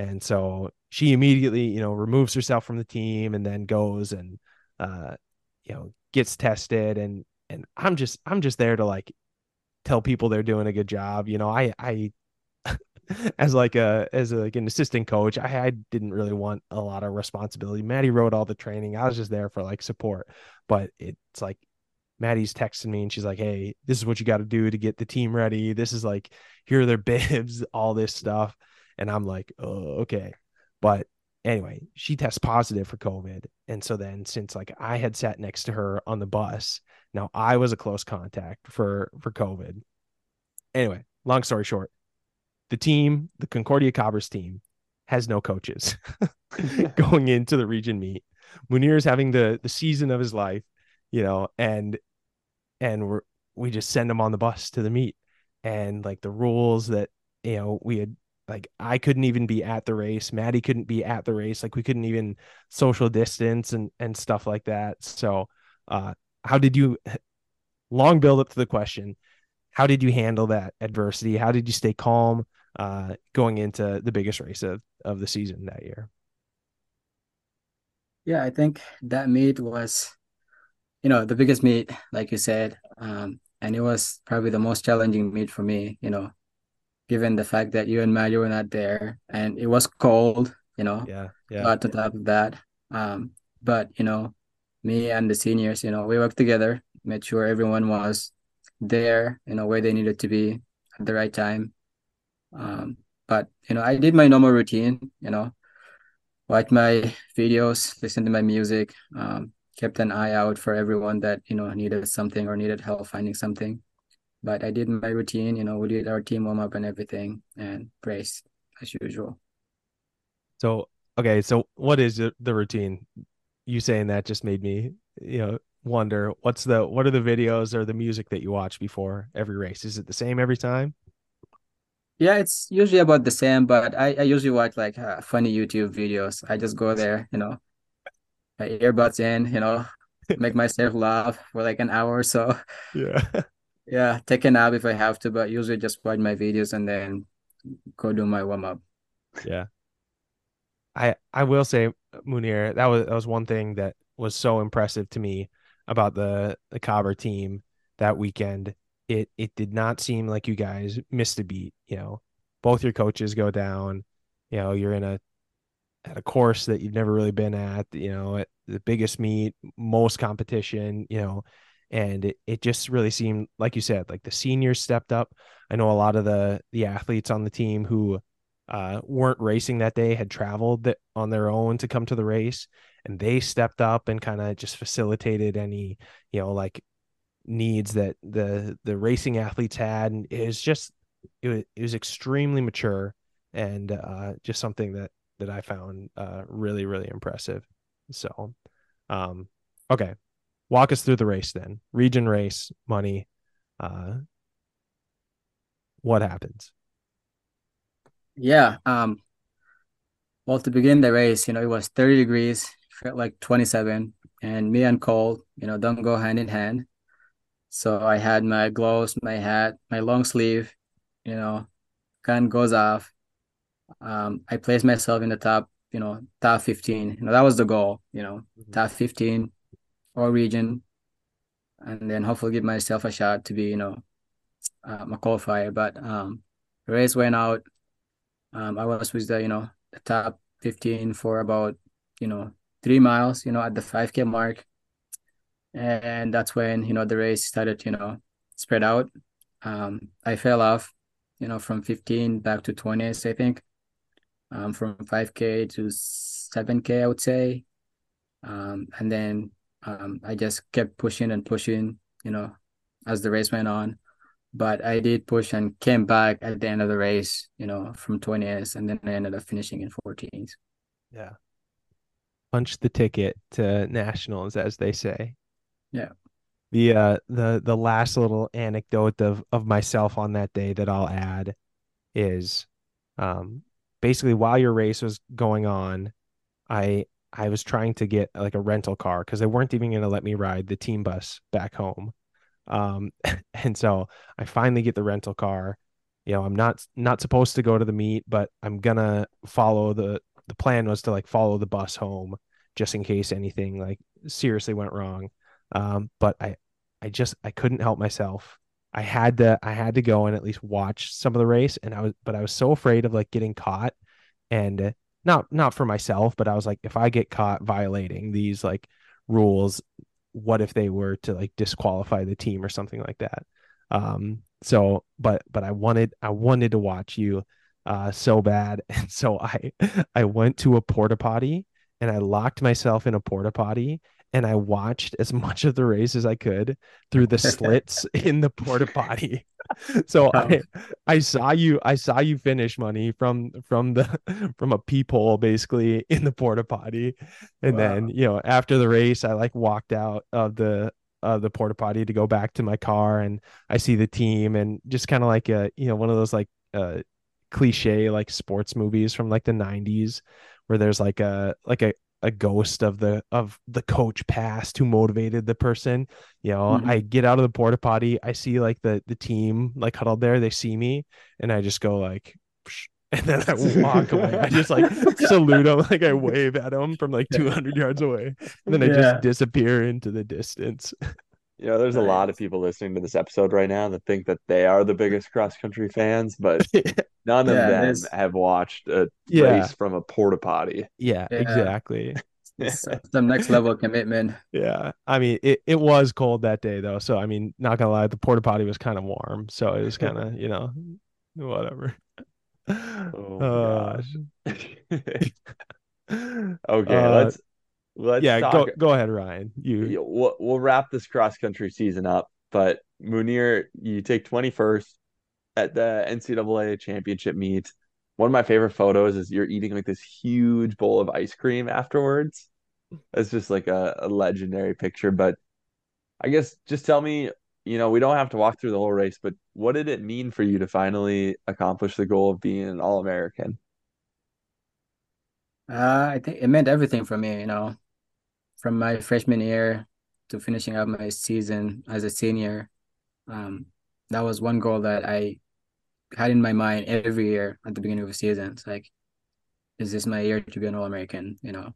And so she immediately, you know, removes herself from the team and then goes and uh, you know gets tested and and I'm just I'm just there to like tell people they're doing a good job. You know, I I as like a as a, like an assistant coach, I, I didn't really want a lot of responsibility. Maddie wrote all the training. I was just there for like support. But it's like Maddie's texting me and she's like, Hey, this is what you got to do to get the team ready. This is like, here are their bibs, all this stuff. And I'm like, oh, okay. But anyway, she tests positive for COVID. And so then since like I had sat next to her on the bus, now I was a close contact for for COVID. Anyway, long story short, the team, the Concordia Cobbers team, has no coaches going into the region meet. Munir is having the the season of his life, you know, and and we're we just send him on the bus to the meet. And like the rules that you know we had like I couldn't even be at the race. Maddie couldn't be at the race. Like we couldn't even social distance and and stuff like that. So, uh, how did you? Long build up to the question. How did you handle that adversity? How did you stay calm uh, going into the biggest race of of the season that year? Yeah, I think that meet was you know, the biggest meet, like you said, um, and it was probably the most challenging meet for me, you know, given the fact that you and Maddie were not there and it was cold, you know, Yeah, yeah, but on top of that, um, but you know, me and the seniors, you know, we worked together, made sure everyone was there, you know, where they needed to be at the right time. Um, but you know, I did my normal routine, you know, watch my videos, listen to my music, um, kept an eye out for everyone that you know needed something or needed help finding something. But I did my routine, you know, we did our team warm up and everything, and race as usual. So okay, so what is the, the routine? You saying that just made me, you know, wonder what's the what are the videos or the music that you watch before every race? Is it the same every time? Yeah, it's usually about the same, but I, I usually watch like uh, funny YouTube videos. I just go there, you know, my earbuds in, you know, make myself laugh for like an hour or so. Yeah. Yeah, take a nap if I have to, but usually just watch my videos and then go do my warm up. Yeah. I I will say, Munir, that was that was one thing that was so impressive to me about the the Cobber team that weekend. It it did not seem like you guys missed a beat. You know, both your coaches go down. You know, you're in a at a course that you've never really been at. You know, at the biggest meet, most competition. You know, and it, it just really seemed like you said, like the seniors stepped up. I know a lot of the the athletes on the team who uh, weren't racing that day had traveled on their own to come to the race and they stepped up and kind of just facilitated any you know like needs that the the racing athletes had and it was just it was, it was extremely mature and uh, just something that that I found uh, really really impressive so um okay walk us through the race then region race money uh what happens Yeah, um, well, to begin the race, you know, it was 30 degrees, felt like 27, and me and Cole, you know, don't go hand in hand. So I had my gloves, my hat, my long sleeve, you know, gun goes off. Um, I placed myself in the top, you know, top 15. You know, that was the goal, you know, top 15 or region, and then hopefully give myself a shot to be, you know, um, a qualifier. But um, the race went out. Um, I was with the, you know, the top 15 for about, you know, three miles, you know, at the 5K mark. And that's when, you know, the race started, you know, spread out. Um, I fell off, you know, from 15 back to 20s, I think. Um, from 5K to 7K, I would say. Um, and then um, I just kept pushing and pushing, you know, as the race went on. But I did push and came back at the end of the race, you know, from 20s, and then I ended up finishing in 14s. yeah punch the ticket to nationals as they say Yeah. the uh the the last little anecdote of of myself on that day that I'll add is um basically while your race was going on I I was trying to get like a rental car because they weren't even going to let me ride the team bus back home. Um and so I finally get the rental car. You know I'm not not supposed to go to the meet but I'm gonna follow the the plan was to like follow the bus home just in case anything like seriously went wrong. Um but I I just I couldn't help myself. I had to I had to go and at least watch some of the race and I was but I was so afraid of like getting caught and not not for myself, but I was like if I get caught violating these like rules, what if they were to like disqualify the team or something like that. Um so but but I wanted I wanted to watch you uh so bad and so I I went to a porta potty and I locked myself in a porta potty and I watched as much of the race as I could through the slits in the porta potty. So Wow. I I saw you I saw you finish money from from the from a peephole basically in the porta potty. And then, you know, after the race I like walked out of the of the porta potty to go back to my car and I see the team and just kind of like a, you know, one of those like uh cliche like sports movies from like the 90s where there's like a like a a ghost of the of the coach past who motivated the person you know Mhm. i get out of the porta potty i see like the the team like huddled there they see me and i just go like "Psh," and then I walk away. I just like salute them like I wave at them from like 200 yards away, and then I Yeah. just disappear into the distance. You know, there's a lot of people listening to this episode right now that think that they are the biggest cross country fans, but none of them there's- have watched a Yeah. race from a porta potty. yeah, Yeah. exactly. It's some next level commitment. Yeah, I mean, it, it was cold that day though, so I mean, not gonna lie, the porta potty was kind of warm, so it was kind of you know, whatever. Oh my Uh, gosh. okay, Uh, let's let's yeah, talk. go go ahead, Ryan. You We'll, we'll wrap this cross country season up, but Munir, you take 21st at the NCAA championship meet. One of my favorite photos is you're eating like this huge bowl of ice cream afterwards. It's just like a, a legendary picture. But I guess just tell me, you know, we don't have to walk through the whole race, but what did it mean for you to finally accomplish the goal of being an All-American? Uh, I think it meant everything for me, you know, from my freshman year to finishing up my season as a senior. Um, that was one goal that I had in my mind every year at the beginning of the season. It's like, is this my year to be an All-American, you know?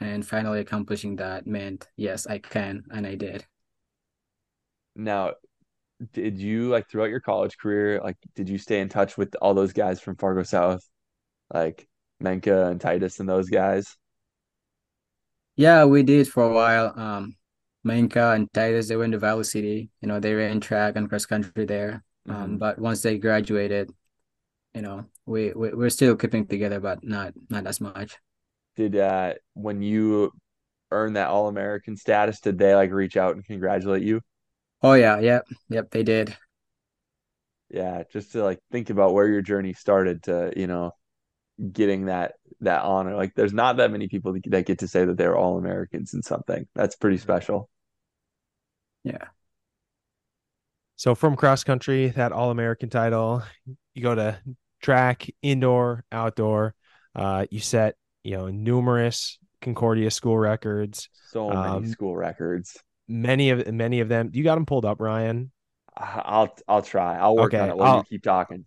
And finally accomplishing that meant, yes, I can, and I did. Now, did you like throughout your college career, like did you stay in touch with all those guys from Fargo South, like Menka and Titus and those guys? Yeah, we did for a while. Um, Minka and Titus, they went to Valley City. You know, they ran track and cross country there. Um, Mhm. but once they graduated, you know, we, we we're still keeping together, but not not as much. Did uh when you earned that All-American status, did they like reach out and congratulate you? Oh yeah, yep, yep, they did. Yeah, just to like think about where your journey started to, you know, getting that that honor. Like there's not that many people that get to say that they're All-Americans in something. That's pretty special. Yeah. So from cross country, that All American title, you go to track, indoor, outdoor. Uh, you set you know numerous Concordia school records. So many Um, school records. Many of many of them. You got them pulled up, Ryan. I'll I'll try. I'll work on it while you I'll- keep talking.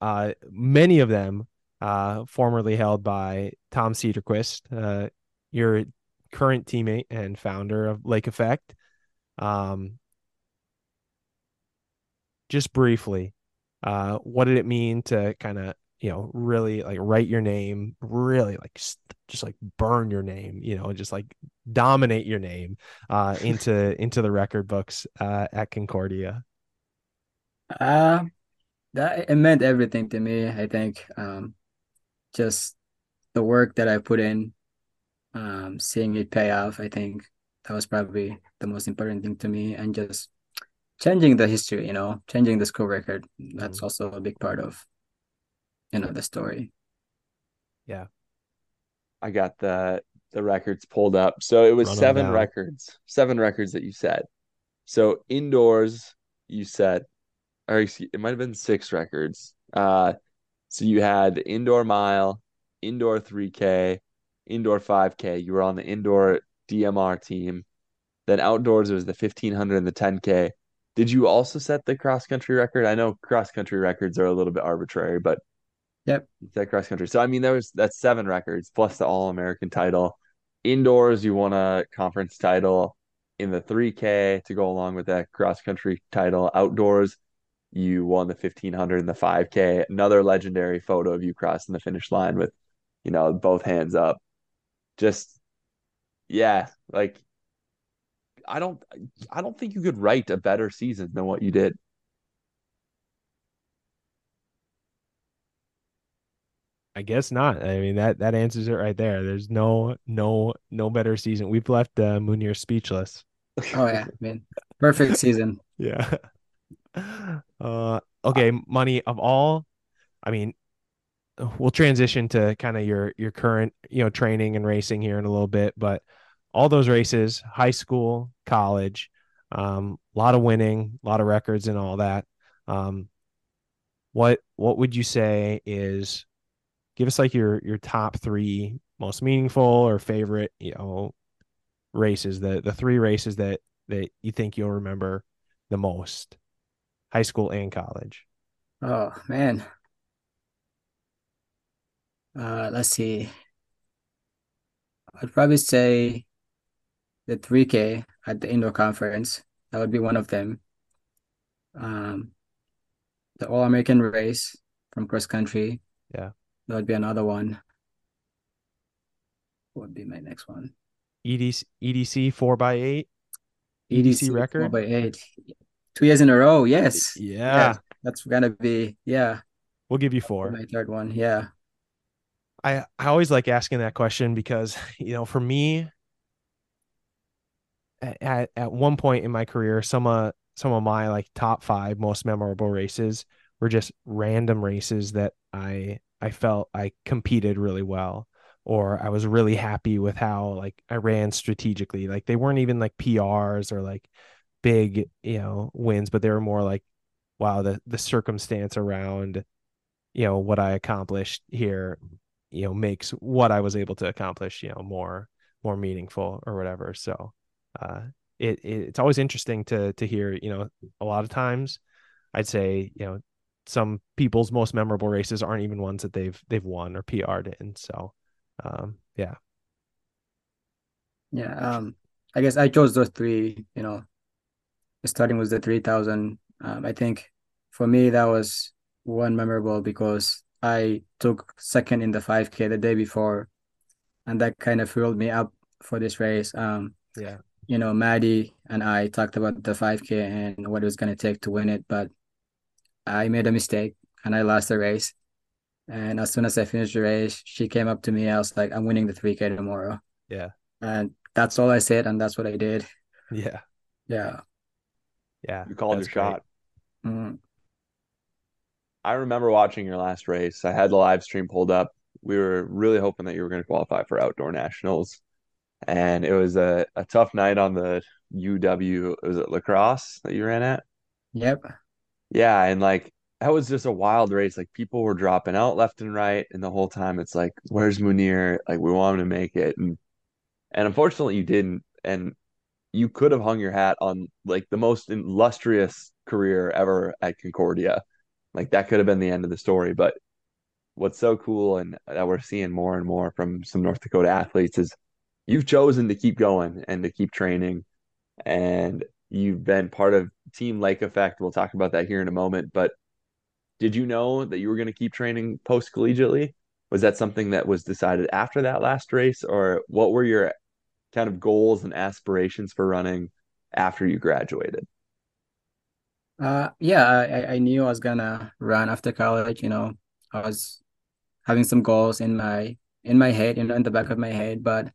Uh, many of them, uh, formerly held by Tom Cedarquist, uh, your current teammate and founder of Lake Effect. Um, just briefly, uh, what did it mean to kind of, you know, really like write your name, really like st- just like burn your name, you know, just like dominate your name, uh, into into the record books, uh, at Concordia. Uh, that it meant everything to me, I think. Um, just the work that I put in, um, seeing it pay off, I think that was probably the most important thing to me, and just changing the history, you know, changing the school record. That's Mhm. also a big part of, you know, the story. Yeah. I got the the records pulled up. So it was Run 'em seven records, seven records that you said. So indoors, you said, or excuse, it might have been six records. Uh, so you had the indoor mile, indoor 3K, indoor 5K. You were on the indoor DMR team. Then outdoors, it was the 1500 and the 10K. Did you also set the cross country record? I know cross country records are a little bit arbitrary, but Yep. set cross country. So I mean, there was that's seven records plus the All American title. Indoors, you won a conference title in the 3K to go along with that cross country title. Outdoors, you won the 1500 and the 5K. Another legendary photo of you crossing the finish line with, you know, both hands up. Just, yeah, like I don't, I don't think you could write a better season than what you did. I guess not. I mean that that answers it right there. There's no no no better season. We've left uh, Munir speechless. Oh yeah, I mean, perfect season. Yeah. Uh okay, money of all. I mean, we'll transition to kind of your your current, you know, training and racing here in a little bit, but all those races, high school, college, um, a lot of winning, a lot of records and all that. Um, what what would you say is give us like your your top three most meaningful or favorite, you know, races, the the three races that that you think you'll remember the most, high school and college. Oh man. Uh, let's see. I'd probably say the 3K at the indoor conference. That would be one of them. Um, the All American race from cross country. Yeah. That would be another one. What would be my next one? EDC EDC four by eight. EDC, record? four by eight. Two years in a row. Yes. Yeah. That's gonna be yeah. We'll give you four. My third one. Yeah. I I always like asking that question because you know for me at at one point in my career some of some of my like top 5 most memorable races were just random races that I I felt I competed really well or I was really happy with how like I ran strategically like they weren't even like PRs or like big you know wins but they were more like wow the the circumstance around you know what I accomplished here you know makes what I was able to accomplish you know more more meaningful or whatever so uh it, it it's always interesting to to hear you know a lot of times I'd say you know some people's most memorable races aren't even ones that they've they've won or PR'd in so um yeah Yeah. Um I guess I chose those three, you know, starting with the 3000. Um, I think for me that was one memorable because I took second in the 5K the day before, and that kind of fueled me up for this race. Um, yeah you know, Maddie and I talked about the 5K and what it was going to take to win it, but I made a mistake and I lost the race. And as soon as I finished the race, she came up to me. I was like, I'm winning the 3K tomorrow. yeah And that's all I said. And that's what I did. yeah Yeah. Yeah You called your great. shot. Mm. I remember watching your last race. I had the live stream pulled up. We were really hoping that you were going to qualify for outdoor nationals. And it was a, a tough night on the UW, was it La Crosse that you ran at? Yep. Yeah, and like that was just a wild race. Like people were dropping out left and right, and the whole time it's like, where's Munir? Like we want him to make it. And and unfortunately you didn't. And you could have hung your hat on like the most illustrious career ever at Concordia. Like that could have been the end of the story. But what's so cool and that we're seeing more and more from some North Dakota athletes is you've chosen to keep going and to keep training. And you've been part of Team Lake Effect. We'll talk about that here in a moment. But did you know that you were going to keep training post collegiately? Was that something that was decided after that last race, or what were your kind of goals and aspirations for running after you graduated? Uh, yeah, I, I knew I was gonna run after college, you know, I was having some goals in my in my head, you know, in the back of my head, but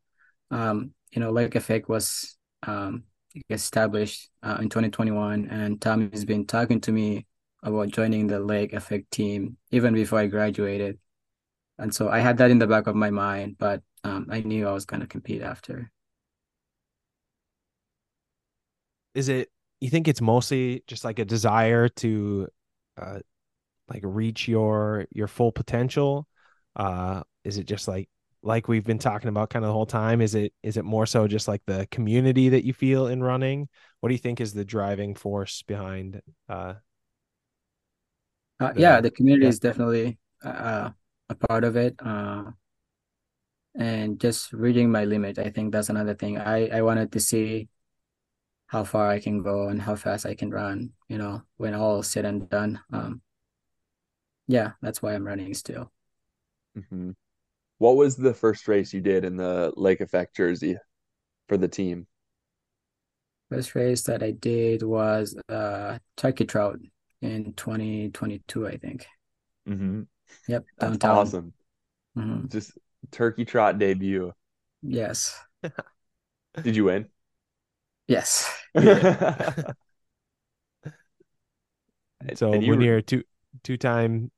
um, you know, Lake Effect was um established uh, in 2021 and Tommy's been talking to me about joining the Lake Effect team even before I graduated. And so I had that in the back of my mind, but um, I knew I was gonna compete after. Is it you think it's mostly just like a desire to uh like reach your your full potential uh is it just like like we've been talking about kind of the whole time is it is it more so just like the community that you feel in running what do you think is the driving force behind uh Uh, The- yeah, the community yeah. is definitely uh, a part of it. Uh, and just reading my limit, I think that's another thing. I, I wanted to see how far I can go and how fast I can run, you know, when all is said and done. Um, yeah, that's why I'm running still. hmm What was the first race you did in the Lake Effect jersey for the team? First race that I did was uh Turkey Trot in 2022, I think. hmm Yep, That's downtown. awesome. Mhm. Just turkey trot debut. Yes. Did you win? Yes. And- so and you when were- you're two two time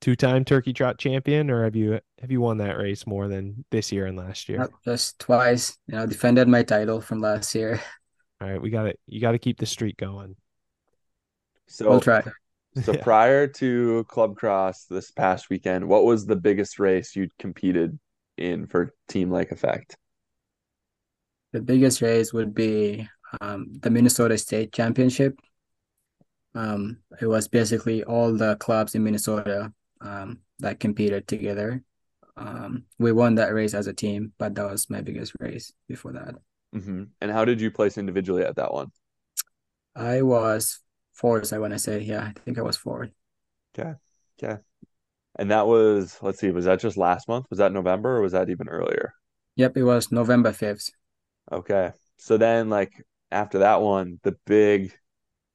two time turkey trot champion or have you have you won that race more than this year and last year Yep, Just twice, you know, defended my title from last year. all right we got it. you got to keep the streak going so We'll try. so Yeah. prior to Club Cross this past weekend, what was the biggest race you'd competed in for Team Lake Effect? The biggest race would be um, the Minnesota State Championship. Um, it was basically all the clubs in Minnesota um, that competed together um, we won that race as a team, but that was my biggest race before that. hmm And how did you place individually at that one? I was fourth, I want to say. Yeah, I think I was fourth. Okay. Okay. And that was, let's see, was that just last month? Was that November or was that even earlier? Yep, it was November 5th. Okay. So then, like, after that one, the big,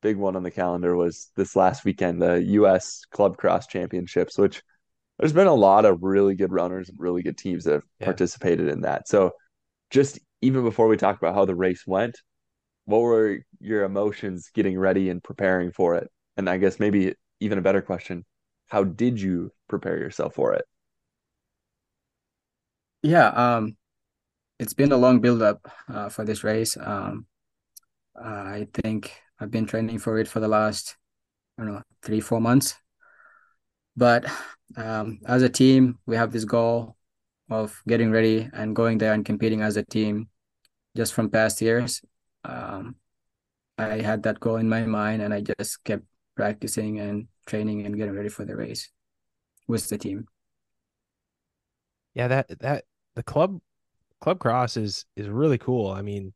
big one on the calendar was this last weekend, the US Club Cross Championships, which there's been a lot of really good runners and really good teams that have Yeah. participated in that. So, just even before we talk about how the race went, what were your emotions getting ready and preparing for it? And I guess maybe even a better question, how did you prepare yourself for it? Yeah, um, it's been a long build up uh, for this race. Um, I think I've been training for it for the last, I don't know, three, four months. But um, as a team, we have this goal of getting ready and going there and competing as a team. Just from past years, um, I had that goal in my mind, and I just kept practicing and training and getting ready for the race with the team. Yeah, that that the club club cross is is really cool. I mean,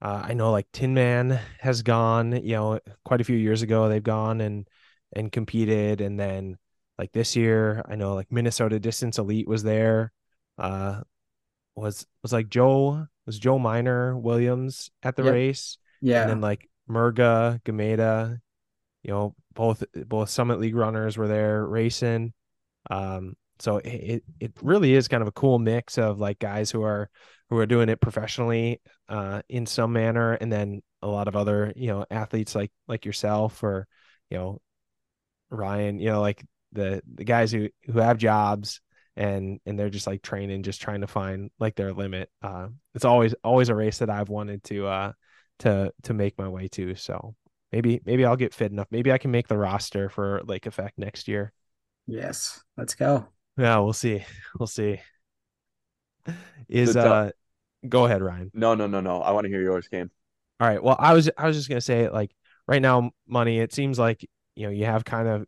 uh, I know like Tinman has gone, you know, quite a few years ago they've gone and and competed, and then like this year, I know like Minnesota Distance Elite was there. Uh, was was like Joe was Joe Minor Williams at the Yep. race, Yeah. and then like Murga Gameda, you know, both both Summit League runners were there racing. Um, so it, it really is kind of a cool mix of like guys who are who are doing it professionally uh in some manner and then a lot of other you know athletes like like yourself or you know Ryan you know like the the guys who who have jobs and and they're just like training just trying to find like their limit uh it's always always a race that I've wanted to uh to to make my way to so maybe maybe I'll get fit enough maybe I can make the roster for Lake Effect next year Yes. Let's go. Yeah, we'll see. We'll see. Is So uh go ahead, Ryan. No, no, no, no. I want to hear yours, Cam. All right. Well, I was I was just gonna say like right now, money, it seems like you know, you have kind of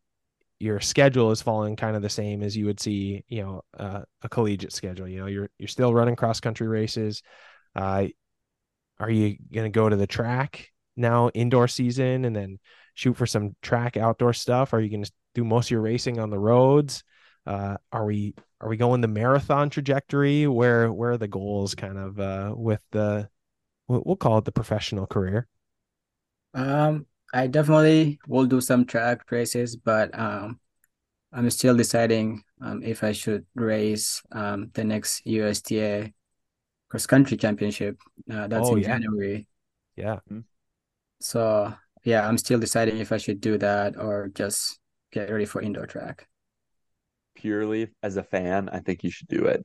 your schedule is falling kind of the same as you would see, you know, uh, a collegiate schedule. You know, you're you're still running cross country races. Uh are you gonna go to the track now indoor season and then shoot for some track outdoor stuff? Are you gonna do most of your racing on the roads? Uh, are we are we going the marathon trajectory? Where where are the goals kind of uh, with the we'll we'll call it the professional career? Um, I definitely will do some track races, but um, I'm still deciding um, if I should race um, the next USATF cross country championship. Uh, that's Oh, in yeah. January. Yeah, So yeah, I'm still deciding if I should do that or just get ready for indoor track. Purely as a fan, I think you should do it.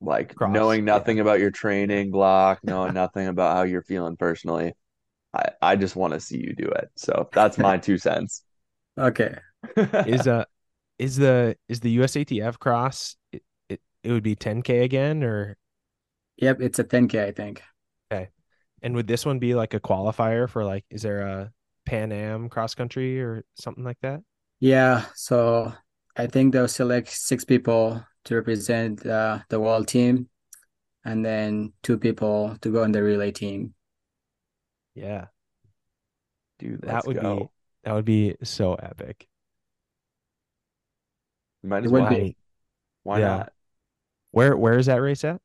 Like Cross, knowing yeah. nothing about your training block, knowing nothing about how you're feeling personally. I, I just want to see you do it. So that's my two cents. Okay. is uh is the is the USATF cross it, it it would be 10k again or Yep, it's a 10K, I think. Okay. And would this one be like a qualifier for like is there a Pan Am cross country or something like that? Yeah, so I think they'll select six people to represent uh, the world team and then two people to go in the relay team. Yeah, Dude, that let's would go. be that would be so epic. Might It as would well. be. Why Yeah. not? Where where is that race at?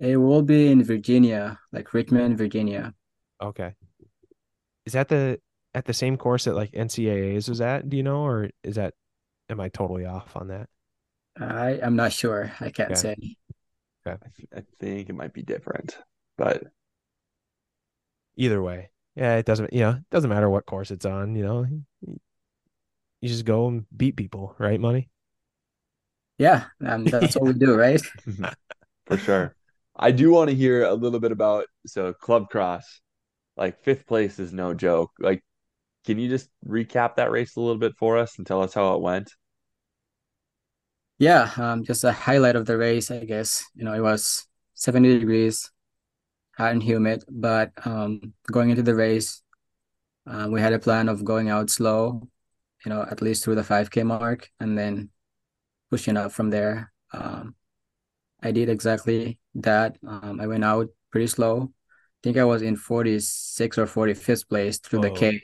It will be in Virginia, like Richmond, Virginia. Okay. Is that the at the same course that like NCAAs was at? Do you know, or is that am I totally off on that? I I'm not sure. I can't Okay. say. I, th- I think it might be different, but Either way, yeah, it doesn't. You know, it doesn't matter what course it's on. You know, you just go and beat people, right? Money. Yeah, um, that's what we do, right? for sure. I do want to hear a little bit about so Club Cross, like fifth place is no joke. Like, can you just recap that race a little bit for us and tell us how it went? Yeah, um, just a highlight of the race, I guess. You know, it was 70 degrees, hot and humid, but um, going into the race, uh, we had a plan of going out slow, you know, at least through the 5K mark, and then pushing up from there. Um, I did exactly that. Um, I went out pretty slow. I think I was in 46 or 45th place through the K.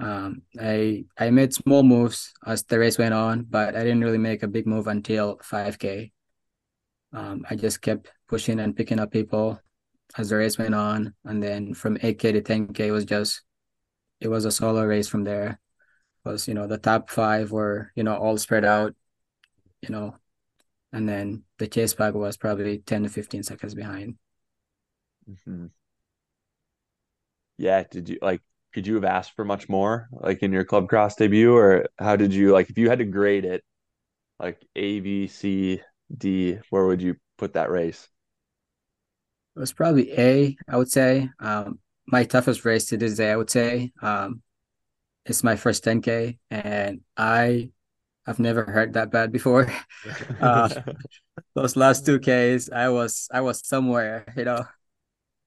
Um, I I made small moves as the race went on, but I didn't really make a big move until 5K. Um, I just kept pushing and picking up people as the race went on, and then from 8K to 10K was just it was a solo race from there. Was you know the top five were you know all spread out, you know, and then the chase pack was probably 10 to 15 seconds behind. Mhm. Yeah, did you like could you have asked for much more like in your club cross debut or how did you like if you had to grade it like A, B, C, D, where would you put that race? It was probably A, I would say. Um, my toughest race to this day, I would say. Um, it's my first 10K, and I i've never heard that bad before. Uh, those last two Ks, I was I was somewhere, you know.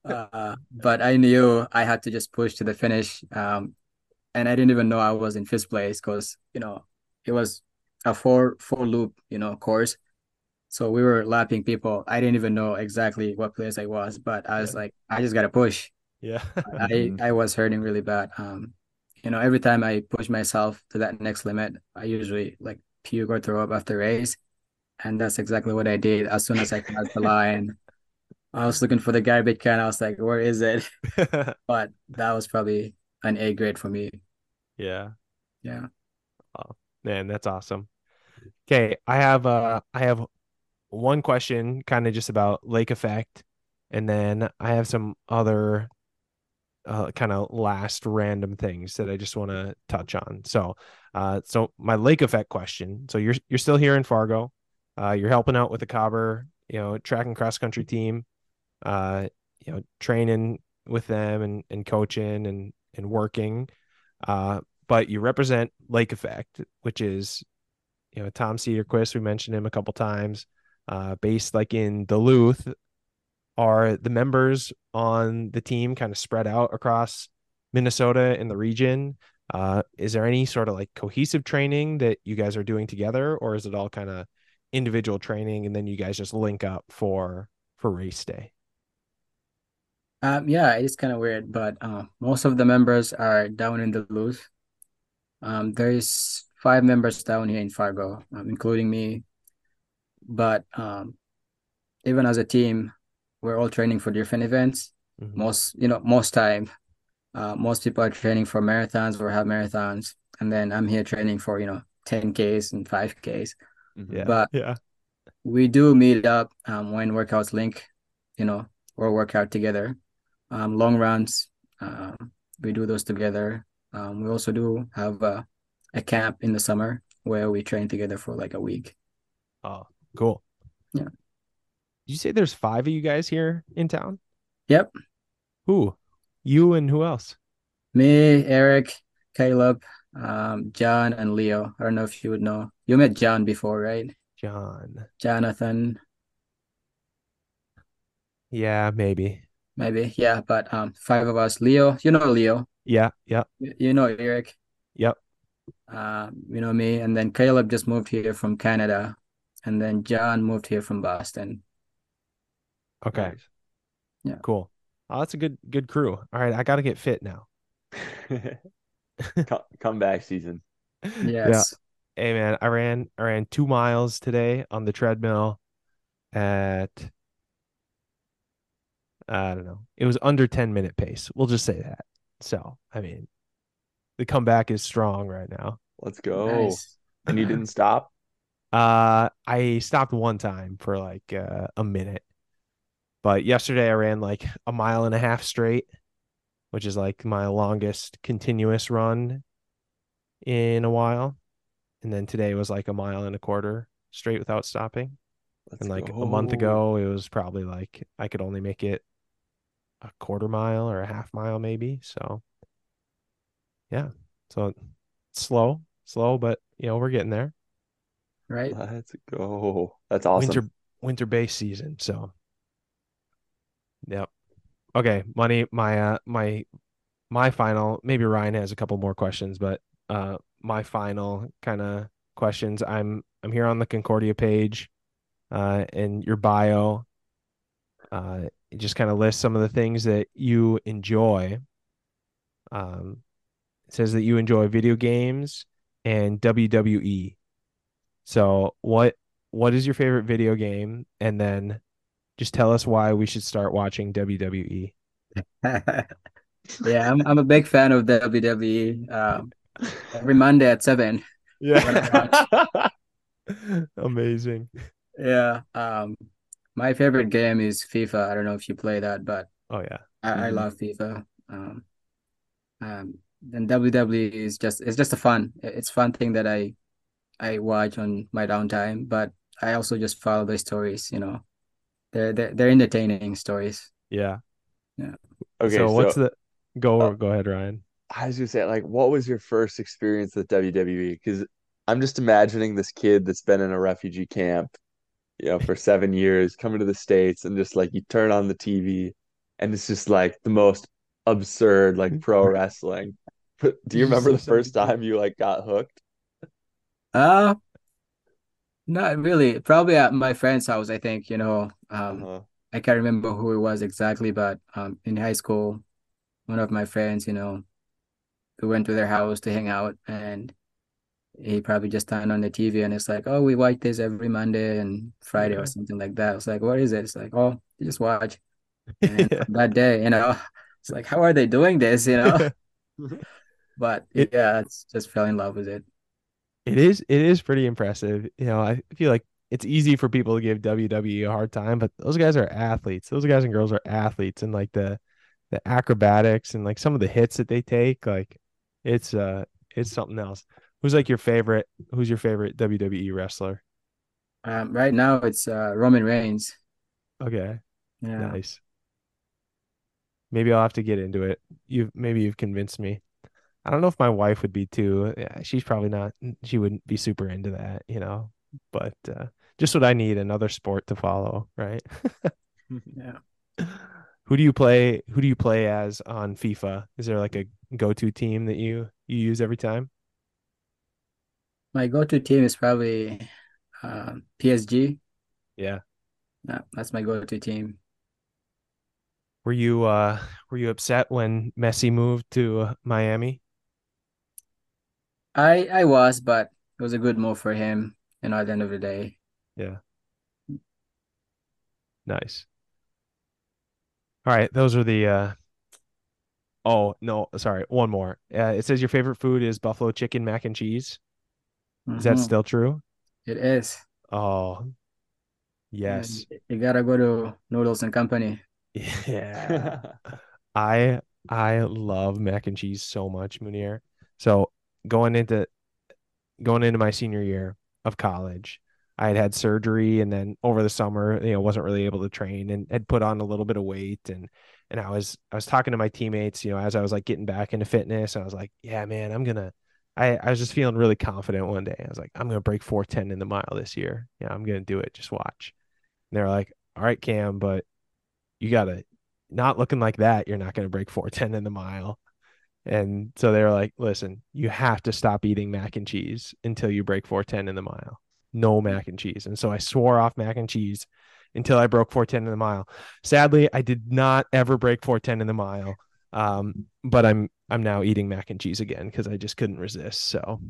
Uh, but I knew I had to just push to the finish. Um, and I didn't even know I was in fifth place because you know it was a four four loop, you know, course. So we were lapping people. I didn't even know exactly what place I was, but I was Yeah. like, I just gotta push. Yeah. I Mhm. I was hurting really bad. Um, you know, every time I push myself to that next limit, I usually like puke or throw up after race, and that's exactly what I did. As soon as I crossed the line, I was looking for the garbage can. I was like, where is it? But that was probably an A grade for me. yeah. Yeah. Oh, Man, that's awesome. Okay, I have uh I have one question kind of just about lake effect and then I have some other uh kind of last random things that I just want to touch on. So, uh so my lake effect question. So you're you're still here in Fargo. Uh you're helping out with the Cobber, you know, track and cross country team. Uh you know, training with them and and coaching and and working. Uh but you represent Lake Effect, which is you know Tom Cedarquist. We mentioned him a couple times. Uh, based like in Duluth, are the members on the team kind of spread out across Minnesota and the region? Uh, is there any sort of like cohesive training that you guys are doing together, or is it all kind of individual training and then you guys just link up for for race day? Um, yeah, it's kind of weird, but uh, most of the members are down in Duluth. Um, there is five members down here in Fargo, um, including me. But um, even as a team, we're all training for different events. Mhm. Most, you know, most time, uh, most people are training for marathons or have marathons, and then I'm here training for, you know, 10Ks and 5Ks. Mhm. Yeah, But yeah, we do meet up um, when workouts link, you know, or work out together. Um, long runs, um, we do those together. Um, we also do have a, a camp in the summer where we train together for like a week. Oh, cool. Yeah. Did you say there's five of you guys here in town? Yep. Who? You and who else? Me, Eric, Caleb, um, John, and Leo. I don't know if you would know. You met John before, right? John. Jonathan, Yeah, maybe. Maybe. Yeah, but um, five of us. Leo, you know Leo. Yeah, yeah, You you know Eric. yep. um, you know me, and then Caleb just moved here from Canada, and then John moved here from Boston. Okay, Yeah. cool. Oh, that's a good good crew. All right, I gotta get fit now. Co- Comeback season. Yes. Hey man, I ran I ran two miles today on the treadmill at I don't know. It was under 10 minute pace. We'll just say that. So, I mean, the comeback is strong right now. Let's go. Nice. And you didn't stop? Uh, I stopped one time for like uh, a minute, but yesterday I ran like a mile and a half straight, which is like my longest continuous run in a while. And then today was like a mile and a quarter straight without stopping. Let's And like a month ago, it was probably like I could only make it a quarter mile or a half mile, maybe. So, yeah. So slow, slow, but you know, we're getting there. Right. Let's go. That's awesome. winter winter base season. So, yep. Okay, Munir. My uh, my my final. Maybe Ryan has a couple more questions, but uh, my final kind of questions. I'm I'm here on the Concordia page. uh, in your bio. Uh, it just kind of lists some of the things that you enjoy. Um, it says that you enjoy video games and WWE. So what what is your favorite video game? And then just tell us why we should start watching WWE. yeah, I'm I'm a big fan of WWE. Um, every Monday at seven. Yeah. Amazing. Yeah. Um, my favorite game is FIFA. I don't know if you play that, but Oh yeah. I, I Mhm. love FIFA. Um, um, and WWE is just it's just a fun. It's fun thing that I I watch on my downtime, but I also just follow the stories. You know, they're they're, they're entertaining stories. Yeah. Yeah. Okay, so what's the go uh, go ahead, Ryan. I was gonna say, like, what was your first experience with WWE? Because I'm just imagining this kid that's been in a refugee camp, you know, for seven years, coming to the States, and just like you turn on the TV, and it's just like the most absurd, like pro wrestling. But do you remember the first time you like got hooked? Uh, not really. Probably at my friend's house, I think, you know. Um, Uh-huh. I can't remember who it was exactly, but um, in high school, one of my friends, you know, we went to their house to hang out, and he probably just turned on the TV, and it's like, oh, we watch this every Monday and Friday or something like that. It's like, what is it? It's like, oh, you just watch. Yeah. that day, you know, it's like, how are they doing this? You know, but It- yeah, it's just fell in love with it. It is it is pretty impressive. You know, I feel like it's easy for people to give WWE a hard time, but those guys are athletes. Those guys and girls are athletes and like the the acrobatics and like some of the hits that they take, like it's uh it's something else. Who's like your favorite who's your favorite WWE wrestler? Um, right now it's uh, Roman Reigns. Okay, Yeah. nice. Maybe I'll have to get into it. You've maybe you've convinced me. I don't know if my wife would be too. Yeah, she's probably not. She wouldn't be super into that, you know. But uh, just what I need, another sport to follow, right? Yeah. Who do you play? Who do you play as on FIFA? Is there like a go-to team that you you use every time? My go-to team is probably um, PSG. Yeah. Yeah, that's my go-to team. Were you uh were you upset when Messi moved to uh, Miami? I I was, but it was a good move for him, you know, at the end of the day. Yeah. Nice. All right, those are the uh Oh, no, sorry, one more. Uh, it says your favorite food is buffalo chicken mac and cheese. Is that still true? It is. Oh, yes. And you gotta go to Noodles and Company. Yeah. I I love mac and cheese so much, Munir. So going into going into my senior year of college, I had had surgery, and then over the summer, you know, wasn't really able to train, and had put on a little bit of weight, and and I was I was talking to my teammates, you know, as I was like getting back into fitness, I was like, yeah, man, I'm gonna. I, I was just feeling really confident one day. I was like, I'm gonna break 410 in the mile this year. Yeah, I'm gonna do it. Just watch. And they're like, all right, Cam, but you gotta not looking like that, you're not gonna break 410 in the mile. And so they were like, listen, you have to stop eating mac and cheese until you break 410 in the mile. No mac and cheese. And so I swore off mac and cheese until I broke 410 in the mile. Sadly, I did not ever break 410 in the mile. Um, but I'm I'm now eating mac and cheese again because I just couldn't resist. So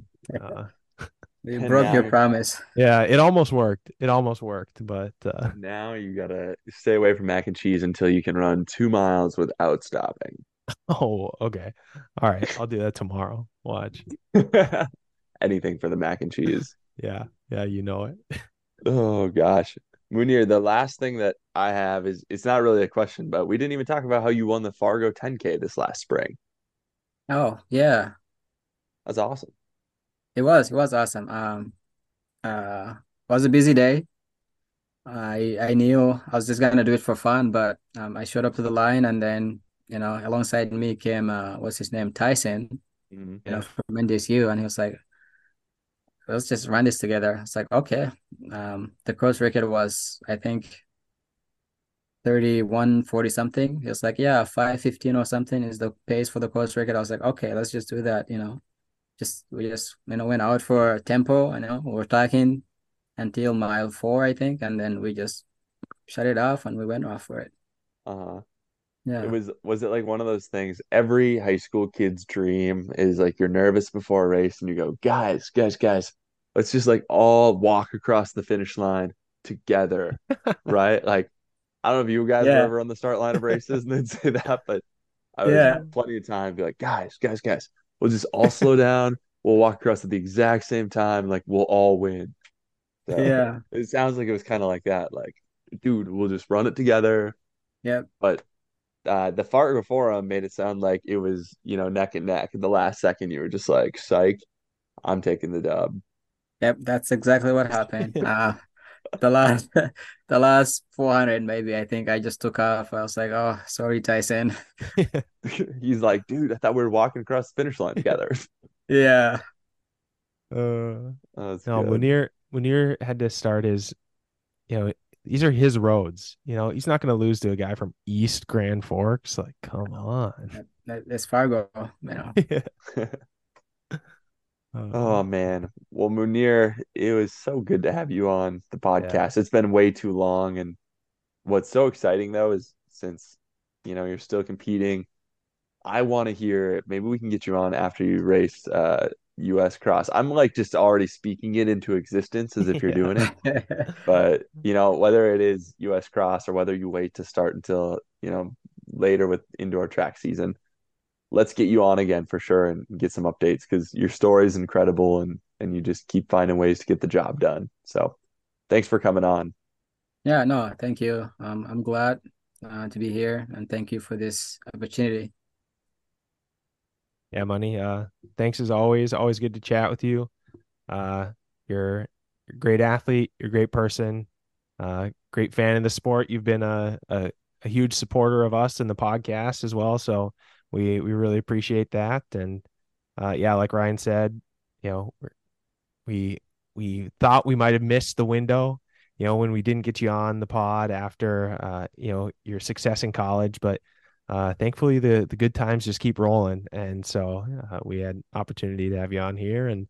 uh, You And broke your promise. yeah, it almost worked. It almost worked, but uh, Now you gotta stay away from mac and cheese until you can run two miles without stopping. oh, okay. All right, I'll do that tomorrow. Watch. Anything for the mac and cheese. Yeah, yeah, you know it. Oh gosh. Munir, the last thing that I have is it's not really a question, but we didn't even talk about how you won the Fargo 10K this last spring. Oh, yeah. That's awesome. It was. It was awesome. Um, uh, was a busy day. I I knew I was just gonna do it for fun, but um, I showed up to the line, and then you know, alongside me came uh, what's his name, Tyson, Mhm. you know, from NDSU, and he was like, "Let's just run this together." It's like, okay. Um, the course record was, I think, 31, 40 something. Was like, yeah, 515 or something is the pace for the course record. I was like, okay, let's just do that, you know. Just we just you know went out for tempo, you know, we were talking, until mile four, I think, and then we just shut it off and we went off for it. Uh-huh. Yeah. It was was it like one of those things every high school kid's dream is like you're nervous before a race and you go, guys, guys, guys, let's just like all walk across the finish line together, right? Like I don't know if you guys Yeah. were ever on the start line of races and they'd say that, but I was Yeah. plenty of time be like, guys, guys, guys, we'll just all slow down. We'll walk across at the exact same time, like we'll all win. So Yeah. it sounds like it was kind of like that. Like, dude, we'll just run it together. Yep. But uh, the Fargo Forum made it sound like it was, you know, neck and neck. At the last second, you were just like, psych, I'm taking the dub. Yep. That's exactly what happened. Uh, the last, the last 400, maybe, I think I just took off. I was like, oh, sorry, Tyson. He's like, dude, I thought we were walking across the finish line together. Yeah. Uh, Oh, that's no, good. Munir Munir had to start his, you know, these are his roads. You know, he's not going to lose to a guy from East Grand Forks. Like, come on. That- That's Fargo, you know. Oh man. Well, Munir, it was so good to have you on the podcast. It's been way too long. And what's so exciting though is since, you know, you're still competing, I want to hear maybe we can get you on after you race uh US Cross. I'm like just already speaking it into existence as if you're Yeah. doing it. But, you know, whether it is US Cross or whether you wait to start until, you know, later with indoor track season, let's get you on again for sure and get some updates because your story is incredible and and you just keep finding ways to get the job done. So thanks for coming on. Yeah, no, thank you. Um, I'm glad uh, to be here and thank you for this opportunity. Yeah, Munir. Uh, thanks as always. Always good to chat with you. Uh, you're, you're a great athlete. You're a great person. Uh, great fan of the sport. You've been a, a a huge supporter of us and the podcast as well. So we we really appreciate that. And uh, yeah, like Ryan said, you know, we we thought we might have missed the window. You know, when we didn't get you on the pod after uh, you know your success in college, but uh, thankfully the the good times just keep rolling, and so uh, we had opportunity to have you on here, and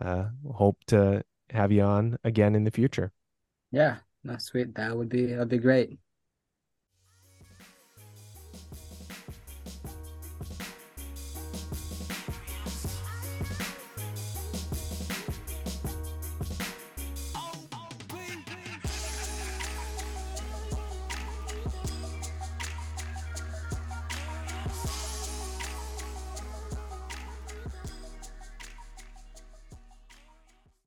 uh, hope to have you on again in the future. Yeah, no, sweet. That would be that'd be great.